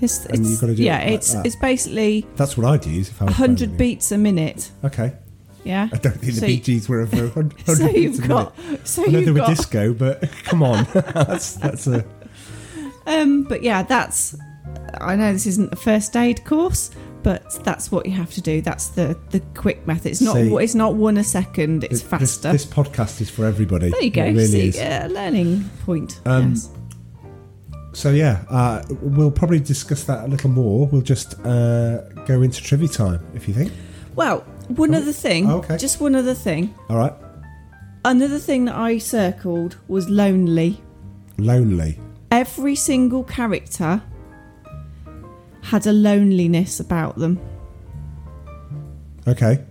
It's, And it's, you've gotta do it yeah, like it's that. it's basically That's what I'd use if I was 100 beats a minute. Okay. Yeah. I don't think the So you- Gees were over 100 So beats you've a got, minute. so I know you've they were got, disco, but come on, that's that's a um, but yeah, that's. I know this isn't a first aid course, but that's what you have to do. That's the the quick method. It's not. See, it's not one a second. It's this, faster. This podcast is for everybody. there you go. It really See, is. yeah, learning point. Um, yes. So yeah, uh, we'll probably discuss that a little more. We'll just uh, go into trivia time, if you think. Well, one other thing. Oh, okay. Just one other thing. All right. Another thing that I circled was lonely. Lonely. Every single character had a loneliness about them. Okay.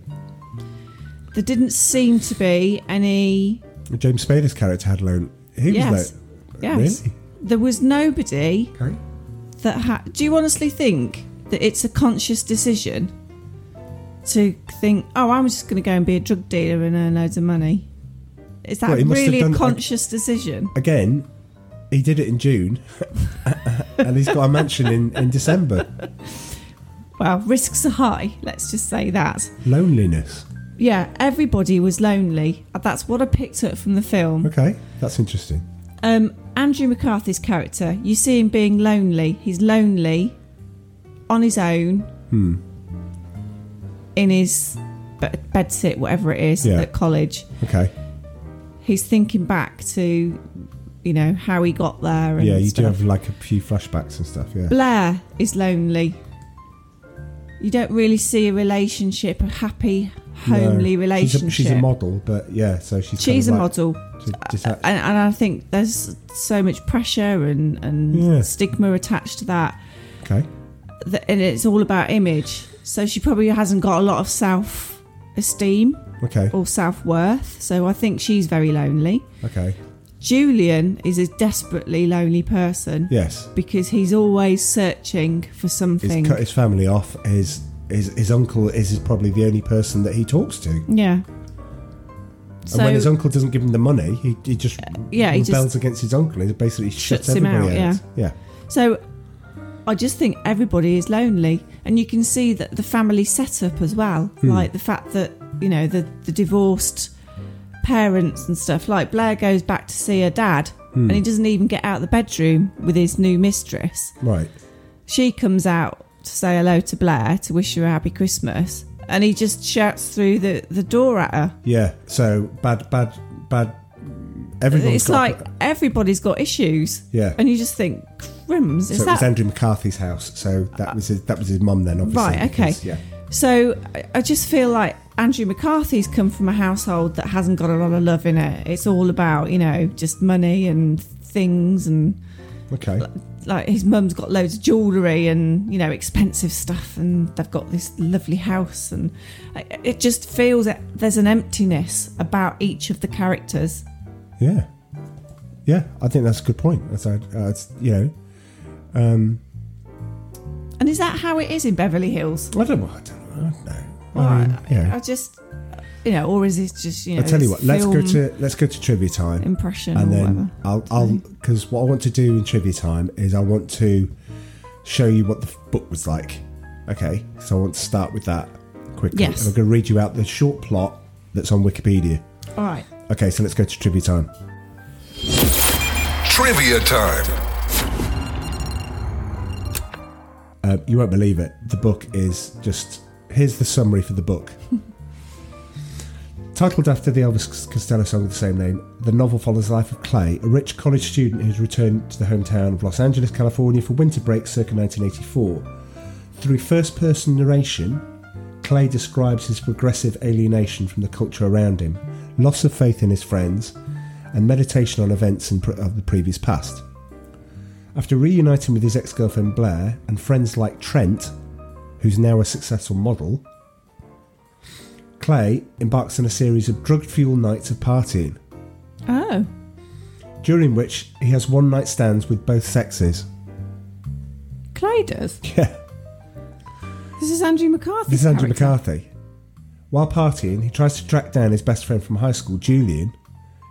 There didn't seem to be any. James Spader's character had lone. He yes. was lone. Yes. Really? There was nobody Okay. that had. Do you honestly think that it's a conscious decision to think, oh, I'm just going to go and be a drug dealer and earn loads of money? Is that Well, he must have really a conscious decision? Again, he did it in June, and he's got a mansion in, in December. Well, risks are high. Let's just say that. Loneliness. Yeah, everybody was lonely. That's what I picked up from the film. Okay, that's interesting. Um, Andrew McCarthy's character, you see him being lonely. He's lonely on his own Hmm. in his be- bed sit, whatever it is, Yeah. at college. Okay. He's thinking back to, you know, how he got there. And Yeah, you do have like a few flashbacks and stuff. Yeah. Blair is lonely. You don't really see a relationship, a happy, homely No. relationship. She's a, she's a model, but yeah, so she's. She's a like model. and, and I think there's so much pressure and, and Yeah. stigma attached to that, Okay. that, and it's all about image. So she probably hasn't got a lot of self esteem Okay. or self worth. So I think she's very lonely. Okay. Julian is a desperately lonely person Yes. because he's always searching for something. He's cut his family off. His his his uncle is probably the only person that he talks to. yeah. and when his uncle doesn't give him the money, he, he just yeah, he rebels just against his uncle. He basically shuts, shuts him everybody out, Yeah. Yeah. So I just think everybody is lonely, and you can see that the family setup as well, Hmm. like the fact that you know the the divorced parents and stuff. Like Blair goes back to see her dad, Hmm. and he doesn't even get out of the bedroom with his new mistress. Right. She comes out to say hello to Blair to wish her a happy Christmas, and he just shouts through the the door at her. Yeah. So bad, bad, bad. Everyone's it's got. like everybody's got issues. Yeah. and you just think, crumbs. Is so it that was Andrew McCarthy's house. So that was his, that was his mum then, obviously. Right, okay. because- Yeah. So I just feel like Andrew McCarthy's come from a household that hasn't got a lot of love in it. It's all about, you know, just money and things and Okay. like his mum's got loads of jewellery and, you know, expensive stuff and they've got this lovely house and it just feels that there's an emptiness about each of the characters. Yeah. Yeah, I think that's a good point. That's uh, it's, you know, um, And is that how it is in Beverly Hills? I don't. I don't, I don't know. Well, I mean, I, yeah. I just, you know, or is it just, you know, I'll tell you what. Let's go to let's go to trivia time. impression and or then whatever. I'll I'll because what I want to do in trivia time is I want to show you what the book was like. Okay, so I want to start with that quickly. Yes. And I'm going to read you out the short plot that's on Wikipedia. All right. Okay, so let's go to trivia time. Trivia time. Uh, you won't believe it. The book is just here's the summary for the book. Titled after the Elvis Costello song of the same name, the novel follows the life of Clay, a rich college student who's returned to the hometown of Los Angeles, California for winter break circa 1984. Through first person narration, Clay describes his progressive alienation from the culture around him, loss of faith in his friends, and meditation on events in, of the previous past. After reuniting with his ex girlfriend Blair and friends like Trent, who's now a successful model, Clay embarks on a series of drug fueled nights of partying, Oh. during which he has one night stands with both sexes. Clay does. Yeah. This is Andrew McCarthy. This is Andrew McCarthy. While partying, he tries to track down his best friend from high school, Julian,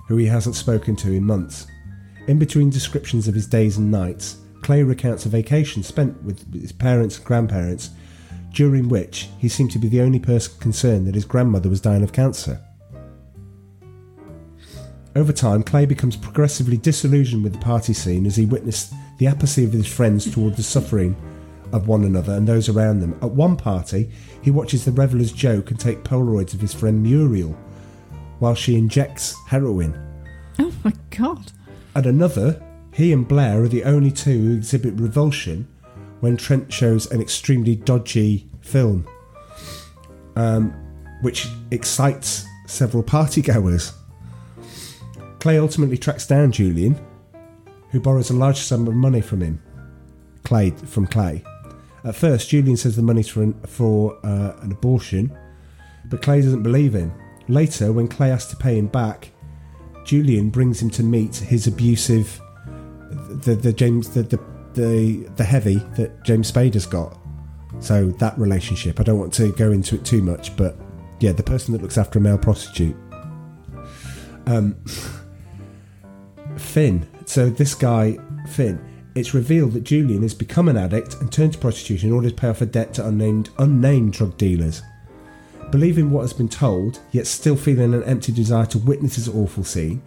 who he hasn't spoken to in months. In between descriptions of his days and nights, Clay recounts a vacation spent with his parents and grandparents, during which he seemed to be the only person concerned that his grandmother was dying of cancer. Over time, Clay becomes progressively disillusioned with the party scene as he witnessed the apathy of his friends toward the suffering of one another and those around them. At one party, he watches the revelers joke and take Polaroids of his friend Muriel while she injects heroin. Oh my god. At another, he and Blair are the only two who exhibit revulsion when Trent shows an extremely dodgy film, um, which excites several partygoers. Clay ultimately tracks down Julian, who borrows a large sum of money from him. Clay from Clay. At first, Julian says the money's for an, for uh, an abortion, but Clay doesn't believe him. Later, when Clay has to pay him back, Julian brings him to meet his abusive, the the James the the the, the heavy that James Spader's got. So that relationship, I don't want to go into it too much, but yeah, the person that looks after a male prostitute. Um, Finn. So this guy, Finn, it's revealed that Julian has become an addict and turned to prostitution in order to pay off a debt to unnamed unnamed drug dealers. Believing what has been told, yet still feeling an empty desire to witness this awful scene,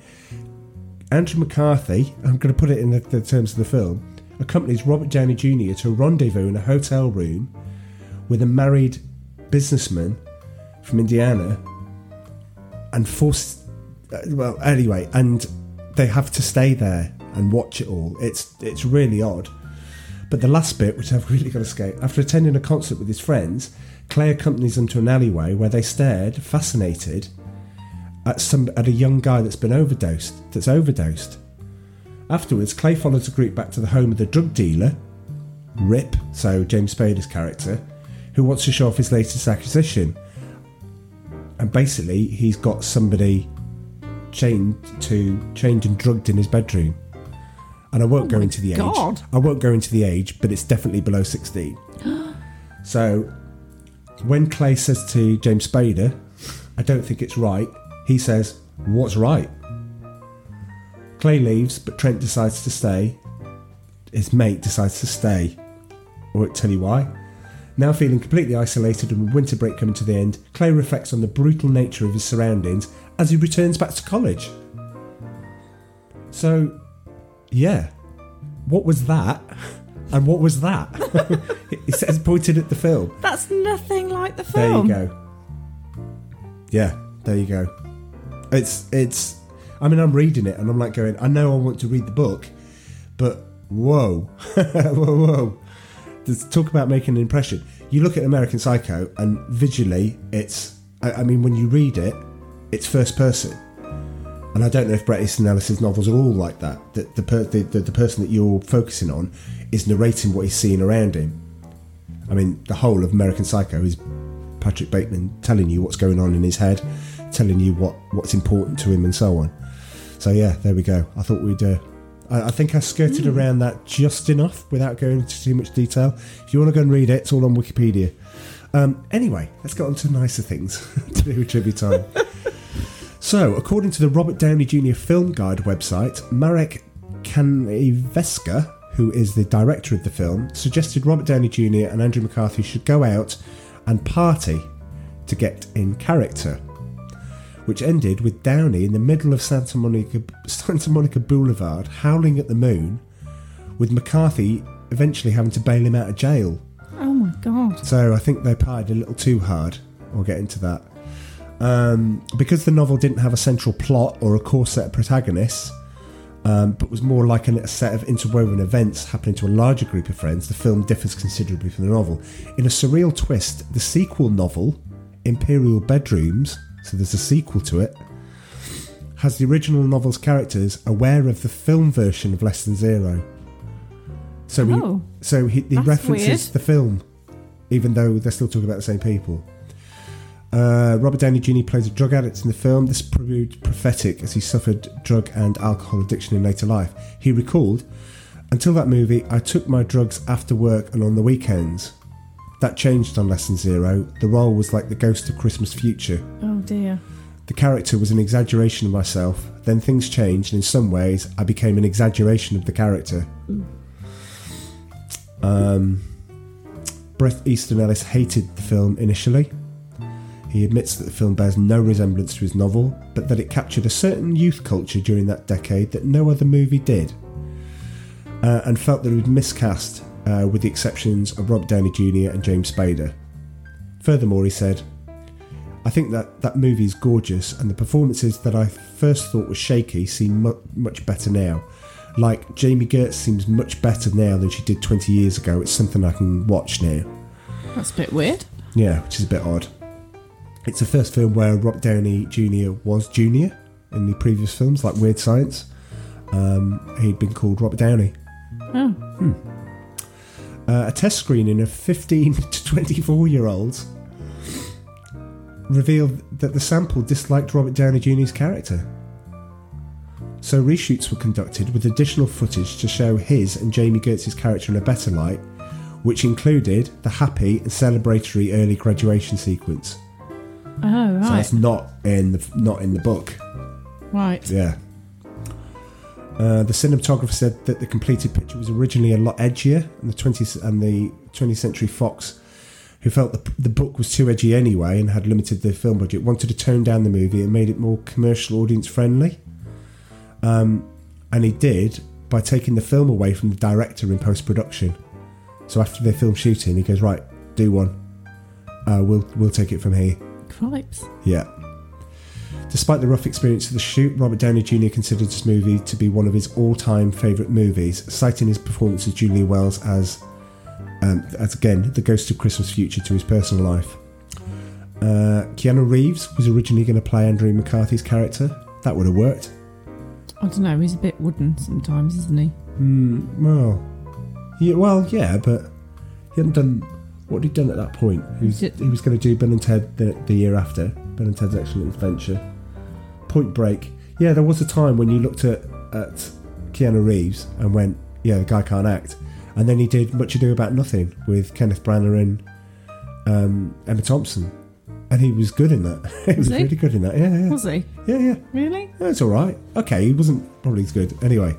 Andrew McCarthy, I'm going to put it in the, the terms of the film, accompanies Robert Downey Jr. to a rendezvous in a hotel room with a married businessman from Indiana and forced. uh, Well, anyway, and they have to stay there and watch it all. It's it's really odd. But the last bit, which I've really got to skate, after attending a concert with his friends, Clay accompanies them to an alleyway where they stared, fascinated, at some at a young guy that's been overdosed. That's overdosed. Afterwards, Clay follows the group back to the home of the drug dealer, Rip, so James Spader's character, who wants to show off his latest acquisition. And basically, he's got somebody chained to chained and drugged in his bedroom. And I won't Oh go into the God. age. I won't go into the age, but it's definitely below sixteen. so when Clay says to James Spader, "I don't think it's right," he says, "What's right?" Clay leaves, but Trent decides to stay. His mate decides to stay. I won't tell you why. Now feeling completely isolated and with winter break coming to the end, Clay reflects on the brutal nature of his surroundings as he returns back to college. So, yeah, what was that? And what was that? he says pointed at the film. That's nothing like the film. There you go. Yeah, there you go. It's it's. I mean, I'm reading it and I'm like going. I know I want to read the book, but whoa, whoa, whoa. There's talk about making an impression. You look at American Psycho and visually, it's. I, I mean, when you read it, it's first person. And I don't know if Bret Easton Ellis's novels are all like that. That the, per, the, the the person that you're focusing on is narrating what he's seeing around him. I mean, the whole of American Psycho is Patrick Bateman telling you what's going on in his head, telling you what what's important to him, and so on. So yeah, there we go. I thought we'd. Uh, I, I think I skirted around that just enough without going into too much detail. If you want to go and read it, it's all on Wikipedia. Um, anyway, let's get on to nicer things to do with trivia time. So, according to the Robert Downey Jr. Film Guide website, Marek Kanievska, who is the director of the film, suggested Robert Downey Jr. and Andrew McCarthy should go out and party to get in character. Which ended with Downey in the middle of Santa Monica, Santa Monica Boulevard howling at the moon, with McCarthy eventually having to bail him out of jail. Oh my god. So I think they partied a little too hard. We'll get into that. Um, because the novel didn't have a central plot or a core set of protagonists, um, but was more like a set of interwoven events happening to a larger group of friends, the film differs considerably from the novel. In a surreal twist, the sequel novel, Imperial Bedrooms, so there's a sequel to it, has the original novel's characters aware of the film version of Less Than Zero. So he, Oh, so he, he references weird. the film, even though they're still talking about the same people. Uh, Robert Downey Jr. plays a drug addict in the film. This proved prophetic as he suffered drug and alcohol addiction in later life. He recalled, Until that movie, I took my drugs after work and on the weekends. That changed on Less Than Zero. The role was like the ghost of Christmas future. Oh dear. The character was an exaggeration of myself. Then things changed, and in some ways, I became an exaggeration of the character. Um, Bret Easton Ellis hated the film initially. He admits that the film bears no resemblance to his novel, but that it captured a certain youth culture during that decade that no other movie did, uh, and felt that it was miscast, uh, with the exceptions of Rob Downey Jr. and James Spader. Furthermore, he said, I think that that movie is gorgeous, and the performances that I first thought were shaky seem mu- much better now. Like Jami Gertz seems much better now than she did 20 years ago. It's something I can watch now. That's a bit weird. Yeah, which is a bit odd. It's the first film where Rob Downey Jr. was junior in the previous films, like Weird Science. Um, he'd been called Robert Downey. Oh. Uh, a test screening of 15 to 24 year olds revealed that the sample disliked Robert Downey Jr.'s character. So reshoots were conducted with additional footage to show his and Jami Gertz's character in a better light, which included the happy and celebratory early graduation sequence. Oh right. So that's not in the not in the book. right. Yeah. Uh, the cinematographer said that the completed picture was originally a lot edgier, and the 20th and the 20th Century Fox, who felt the, the book was too edgy anyway and had limited the film budget, wanted to tone down the movie and made it more commercial audience friendly. Um, and he did by taking the film away from the director in post production. So after they film shooting, he goes right, do one. Uh, we'll we'll take it from here. Cripes. Yeah. Despite the rough experience of the shoot, Robert Downey Jr. considered this movie to be one of his all-time favourite movies, citing his performance as Julian Wells as, um, as again, the ghost of Christmas future to his personal life. Uh, Keanu Reeves was originally going to play Andrew McCarthy's character. That would have worked. I don't know. He's a bit wooden sometimes, isn't he? Mm, well, yeah, well, yeah, but he hadn't done what he'd done at that point. He was, he was going to do Ben and Ted the, the year after, Ben and Ted's Excellent Adventure. Point Break. Yeah, there was a time when you looked at, at Keanu Reeves and went, yeah, the guy can't act. And then he did Much Ado About Nothing with Kenneth Branagh and um, Emma Thompson. And he was good in that. he was Was he? really good in that. Yeah, yeah. Was he? Yeah, yeah. Really? That's all right. Okay, he wasn't probably as good. Anyway,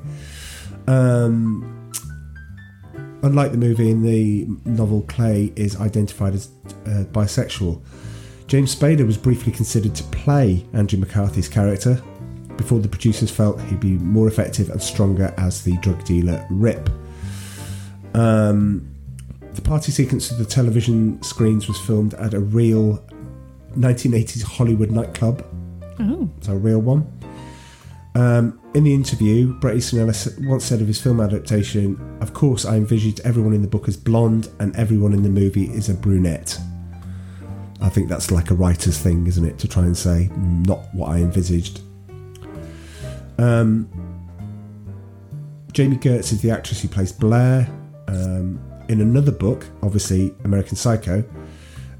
um, unlike the movie, in the novel, Clay is identified as uh, bisexual. James Spader was briefly considered to play Andrew McCarthy's character before the producers felt he'd be more effective and stronger as the drug dealer Rip. Um, the party sequence of the television screens was filmed at a real 1980s Hollywood nightclub Oh. it's a real one. Um, in the interview, Bret Easton Ellis once said of his film adaptation, Of course, I envisaged everyone in the book as blonde and everyone in the movie is a brunette. I think that's like a writer's thing, isn't it? To try and say, not what I envisaged. Um, Jami Gertz is the actress who plays Blair. Um, in another book, obviously American Psycho,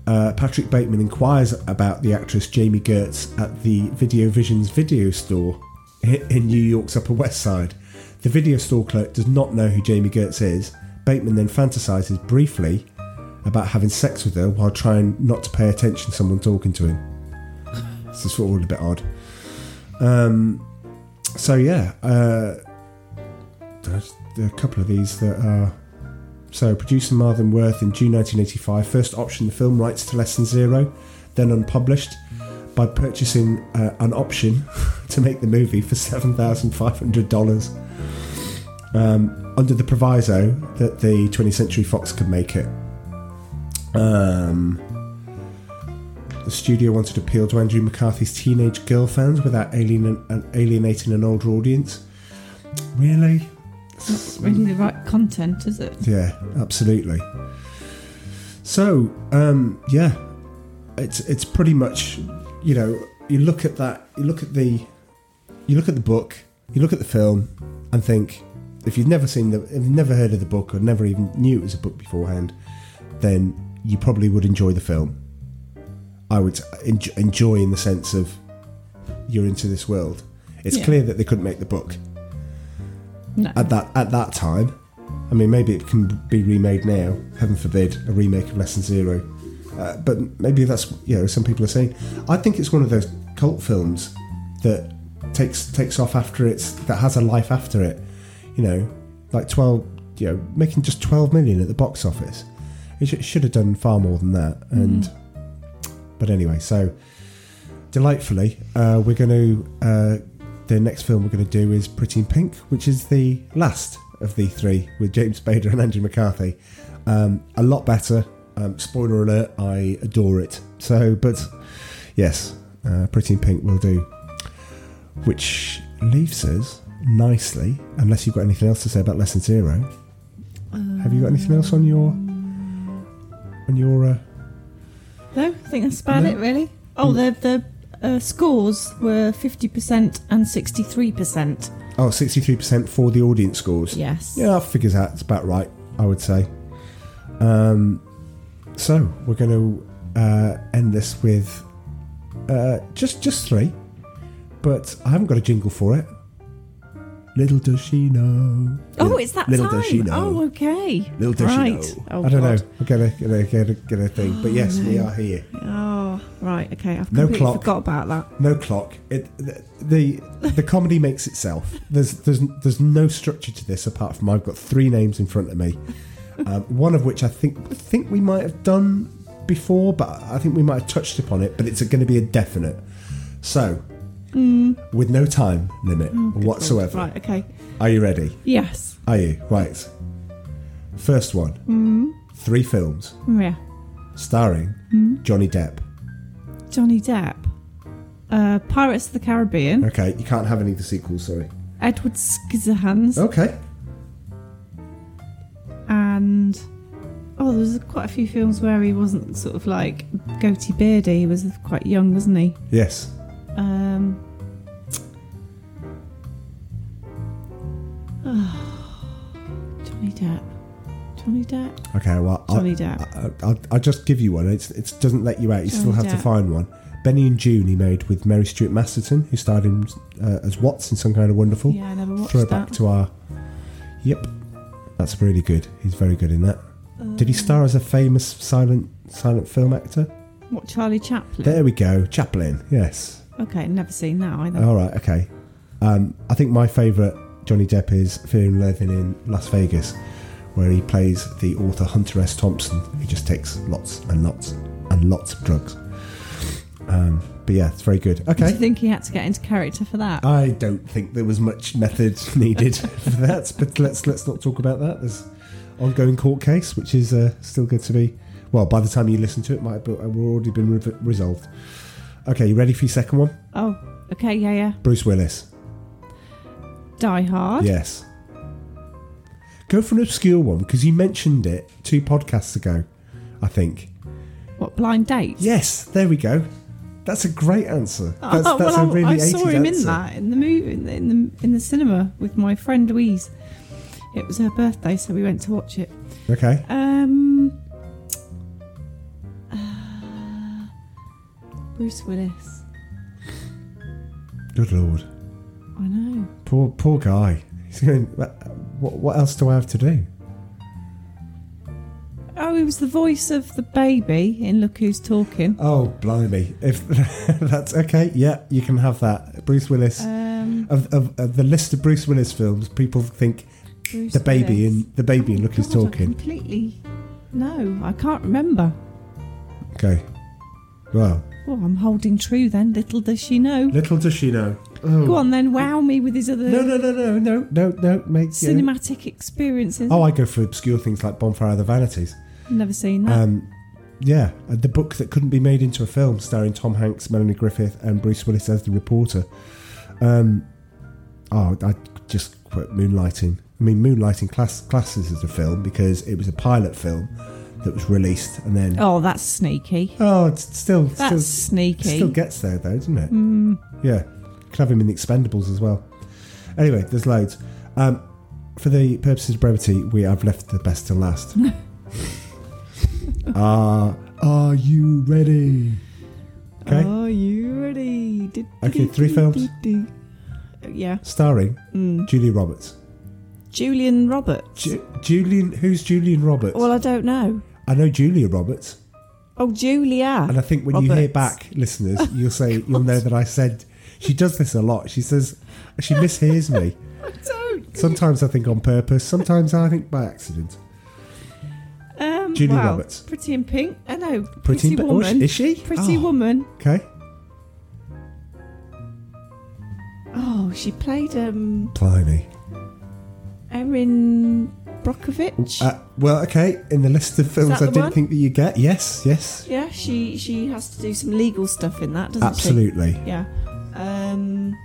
uh, Patrick Bateman inquires about the actress Jami Gertz at the Video Visions video store in New York's Upper West Side. The video store clerk does not know who Jami Gertz is. Bateman then fantasizes briefly about having sex with her while trying not to pay attention to someone talking to him. This is all a bit odd. Um, so yeah, uh, there's a couple of these that are. So, producer Marvin Worth in June 1985 first optioned the film rights to Less Than Zero, then unpublished, by purchasing uh, an option to make the movie for $7,500 um, under the proviso that the 20th Century Fox could make it. Um, The studio wanted to appeal to Andrew McCarthy's teenage girl fans without alien, alienating an older audience. Really? It's not really the right content, is it? Yeah, absolutely. So, um, yeah, it's it's pretty much, you know, you look at that, you look at the, you look at the book, you look at the film, and think, if you've never seen the, if you've never heard of the book or never even knew it was a book beforehand, then you probably would enjoy the film. I would enjoy, in the sense of you're into this world. It's Yeah. clear that they couldn't make the book No. at that at that time. I mean, maybe it can be remade now. Heaven forbid a remake of Less Than Zero. Uh, but maybe that's you know some people are saying. I think it's one of those cult films that takes takes off after it's that has a life after it. You know, like twelve. You know, making just twelve million at the box office. It sh- should have done far more than that. And but anyway, so delightfully, uh, we're going to. Uh, the next film we're going to do is Pretty in Pink, which is the last of the three with James Spader and Andrew McCarthy. Um, a lot better. Um, spoiler alert, I adore it. So, but yes, uh, Pretty in Pink will do. Which leaves us nicely, unless you've got anything else to say about Less Than Zero. Have you got anything else on your on your? Uh, No, I think that's about No? it, really. Oh, the the uh, scores were fifty percent and sixty three percent. oh, 63% for the audience scores. Yes. Yeah, that figures out. It's about right, I would say. Um, so we're going to uh, end this with uh, just just three, but I haven't got a jingle for it. Little does she know. Oh, it's that little time. does she know. Oh, okay. Little does right. she know. Oh, I don't God. know. We're gonna gonna get a, get a, get a thing, but yes, we are here. Oh, right. Okay, I've No completely clock. forgot about that. No clock. It the the comedy makes itself. There's there's there's no structure to this apart from I've got three names in front of me, um, one of which I think I think we might have done before, but I think we might have touched upon it. But it's going to be a definite. So, Mm. with no time limit mm, whatsoever. Right. Okay. Are you ready? Yes. Are you right? First one. Mm. Three films Yeah. starring Johnny Depp. Johnny Depp. Uh, Pirates of the Caribbean. Okay, you can't have any of the sequels. Sorry. Edward Scissorhands. Okay. And oh, there was quite a few films where he wasn't sort of like goatee beardy. He was quite young, wasn't he? Yes. Um. Johnny Depp. Johnny Depp. Okay, well, Johnny I'll, Depp. I- I'll, I'll just give you one. It's, it doesn't let you out. You still Johnny have to find one. Benny and Joon he made with Mary Stuart Masterson, who starred in uh, as Watts in Some Kind of Wonderful. Yeah, I never watched Throwback that. to our. Yep, that's really good. He's very good in that. Did he Um, star as a famous silent silent film actor? What Charlie Chaplin? There we go, Chaplin. Yes. Okay, never seen that either. All right. Okay. Um, I think my favourite Johnny Depp is Fear and Loathing in Las Vegas, where he plays the author Hunter S. Thompson, who just takes lots and lots and lots of drugs. Um, but yeah, it's very good. Okay. Do you think he had to get into character for that? I don't think there was much method needed for that, but let's let's not talk about that. There's ongoing court case, which is uh, still good to be. Well, by the time you listen to it, might have already been re- resolved. Okay, you ready for your second one? oh, okay, yeah, yeah. Bruce Willis. Die Hard. Yes. Go for an obscure one because you mentioned it two podcasts ago, I think. What Blind Date? Yes, there we go. That's a great answer. That's, oh, that's well, a really I, I saw him answer. in that in the movie in the, in the in the cinema with my friend Louise. It was her birthday, so we went to watch it. Okay. Um, Bruce Willis. Good lord. I know. Poor poor guy. He's going. What, what else do I have to do? Oh, he was the voice of the baby in Look Who's Talking. Oh, blimey! If that's okay, yeah, you can have that. Bruce Willis. Um, of, of, of the list of Bruce Willis films, people think Bruce the baby Willis. in the baby in Oh, Look Who's God, I Talking. completely. No, I can't remember. Okay. Well, Oh, I'm holding true then. Little does she know. little does she know. Oh. Go on then, wow me with his other No, no, no, no, no, no, no. Make yeah. cinematic experiences. Oh, I go for obscure things like Bonfire of the Vanities. Never seen that. Um, yeah, uh, the book that couldn't be made into a film, starring Tom Hanks, Melanie Griffith, and Bruce Willis as the reporter. Um, oh, I just quote Moonlighting. I mean, Moonlighting class, classes as a film because it was a pilot film that was released, and then Oh, that's sneaky. oh, it's still That's still, sneaky. Still gets there though, doesn't it? Mm. Yeah, can have him in the Expendables as well. Anyway, there's loads. Um, for the purposes of brevity, we have left the best to last. Are Are you ready? Okay. Are you ready? Okay, three films. Yeah. Starring Mm. Julia Roberts. Julian Roberts. Ju- Julian, who's Julian Roberts? well, I don't know. I know Julia Roberts, Oh, Julia. and I think when you hear back, listeners, you'll say you'll know that I said she does this a lot. She says she mishears me. I don't. Sometimes I think on purpose. Sometimes I think by accident. Um, Julia wow. Roberts. Pretty in pink. I know. Pretty Pretty, in Pink- oh, woman. is she? Pretty Oh. woman. Okay, Oh, she played um blimey. Erin Brockovich. Uh, well, okay. In the list of films I didn't one? think that you get, yes, yes, yeah, she she has to do some legal stuff in that, doesn't absolutely. she? Yeah. Um.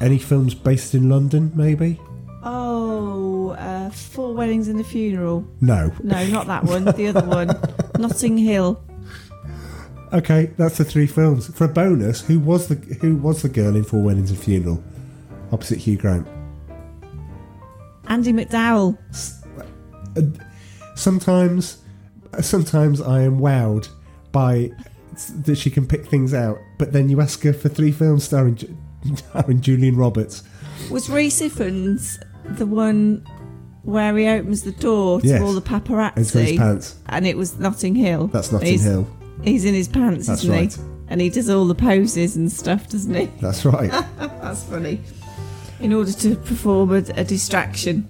Any films based in London, maybe? Oh, uh, four weddings and a funeral. No. No, not that one. The other one, Notting Hill. Okay, that's the three films. For a bonus, who was the who was the girl in Four Weddings and Funeral, opposite Hugh Grant? Andie MacDowell. Uh, sometimes, sometimes I am wowed by that she can pick things out, but then you ask her for three films starring, starring Julian Roberts. Was Rhys Ifans the one where he opens the door to Yes. all the paparazzi? He's his pants. And it was Notting Hill. That's Notting he's, Hill. He's in his pants, That's isn't right. he? And he does all the poses and stuff, doesn't he? That's right. That's funny. In order to perform a, a distraction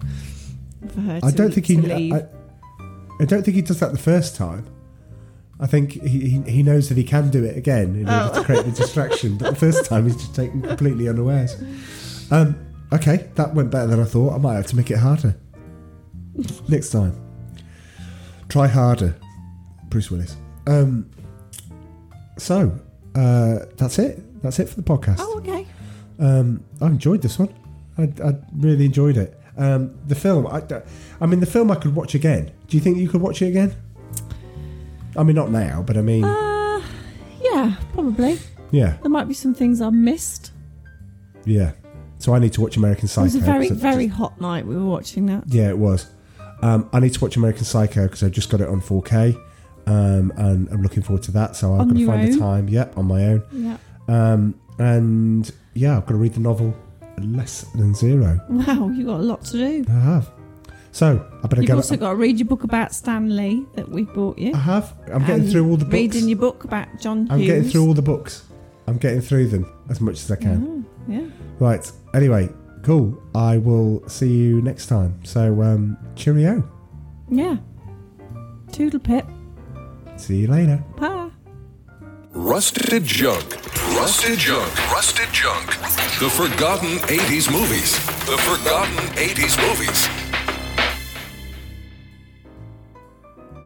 for her. I to- don't think he. leave. I, I don't think he does that the first time. I think he, he, he knows that he can do it again in order Oh. to create the distraction. But the first time he's just taken completely unawares. Um, okay, that went better than I thought. I might have to make it harder next time. Try harder, Bruce Willis. Um, so uh, that's it. That's it for the podcast. Oh, okay. Um, I enjoyed this one. I, I really enjoyed it. Um, the film, I, I mean, the film I could watch again. Do you think you could watch it again? I mean, not now, but I mean, Uh, yeah, probably. yeah, There might be some things I missed. yeah. So I need to watch American Psycho. It was a very, 'cause I've very hot night we were watching that. yeah, it was. Um, I need to watch American Psycho because I just got it on 4K, um, and I'm looking forward to that. So I've On got to your find the own? time. Yep, on my own. Yeah. Um, and yeah, I've got to read the novel Less Than Zero. Wow, you got a lot to do. I have. So I better You've get. also got to read your book about Stanley that we bought you. I have. I'm getting And through all the books. Reading your book about John Hughes. I'm getting through all the books. I'm getting through them as much as I can. Oh, yeah. Right. Anyway, cool. I will see you next time. So, um, cheerio. Yeah. Toodle pip. See you later. Bye. Rusted Junk. Rusted Junk. Rusted Junk. The Forgotten 80s Movies. The Forgotten 80s Movies.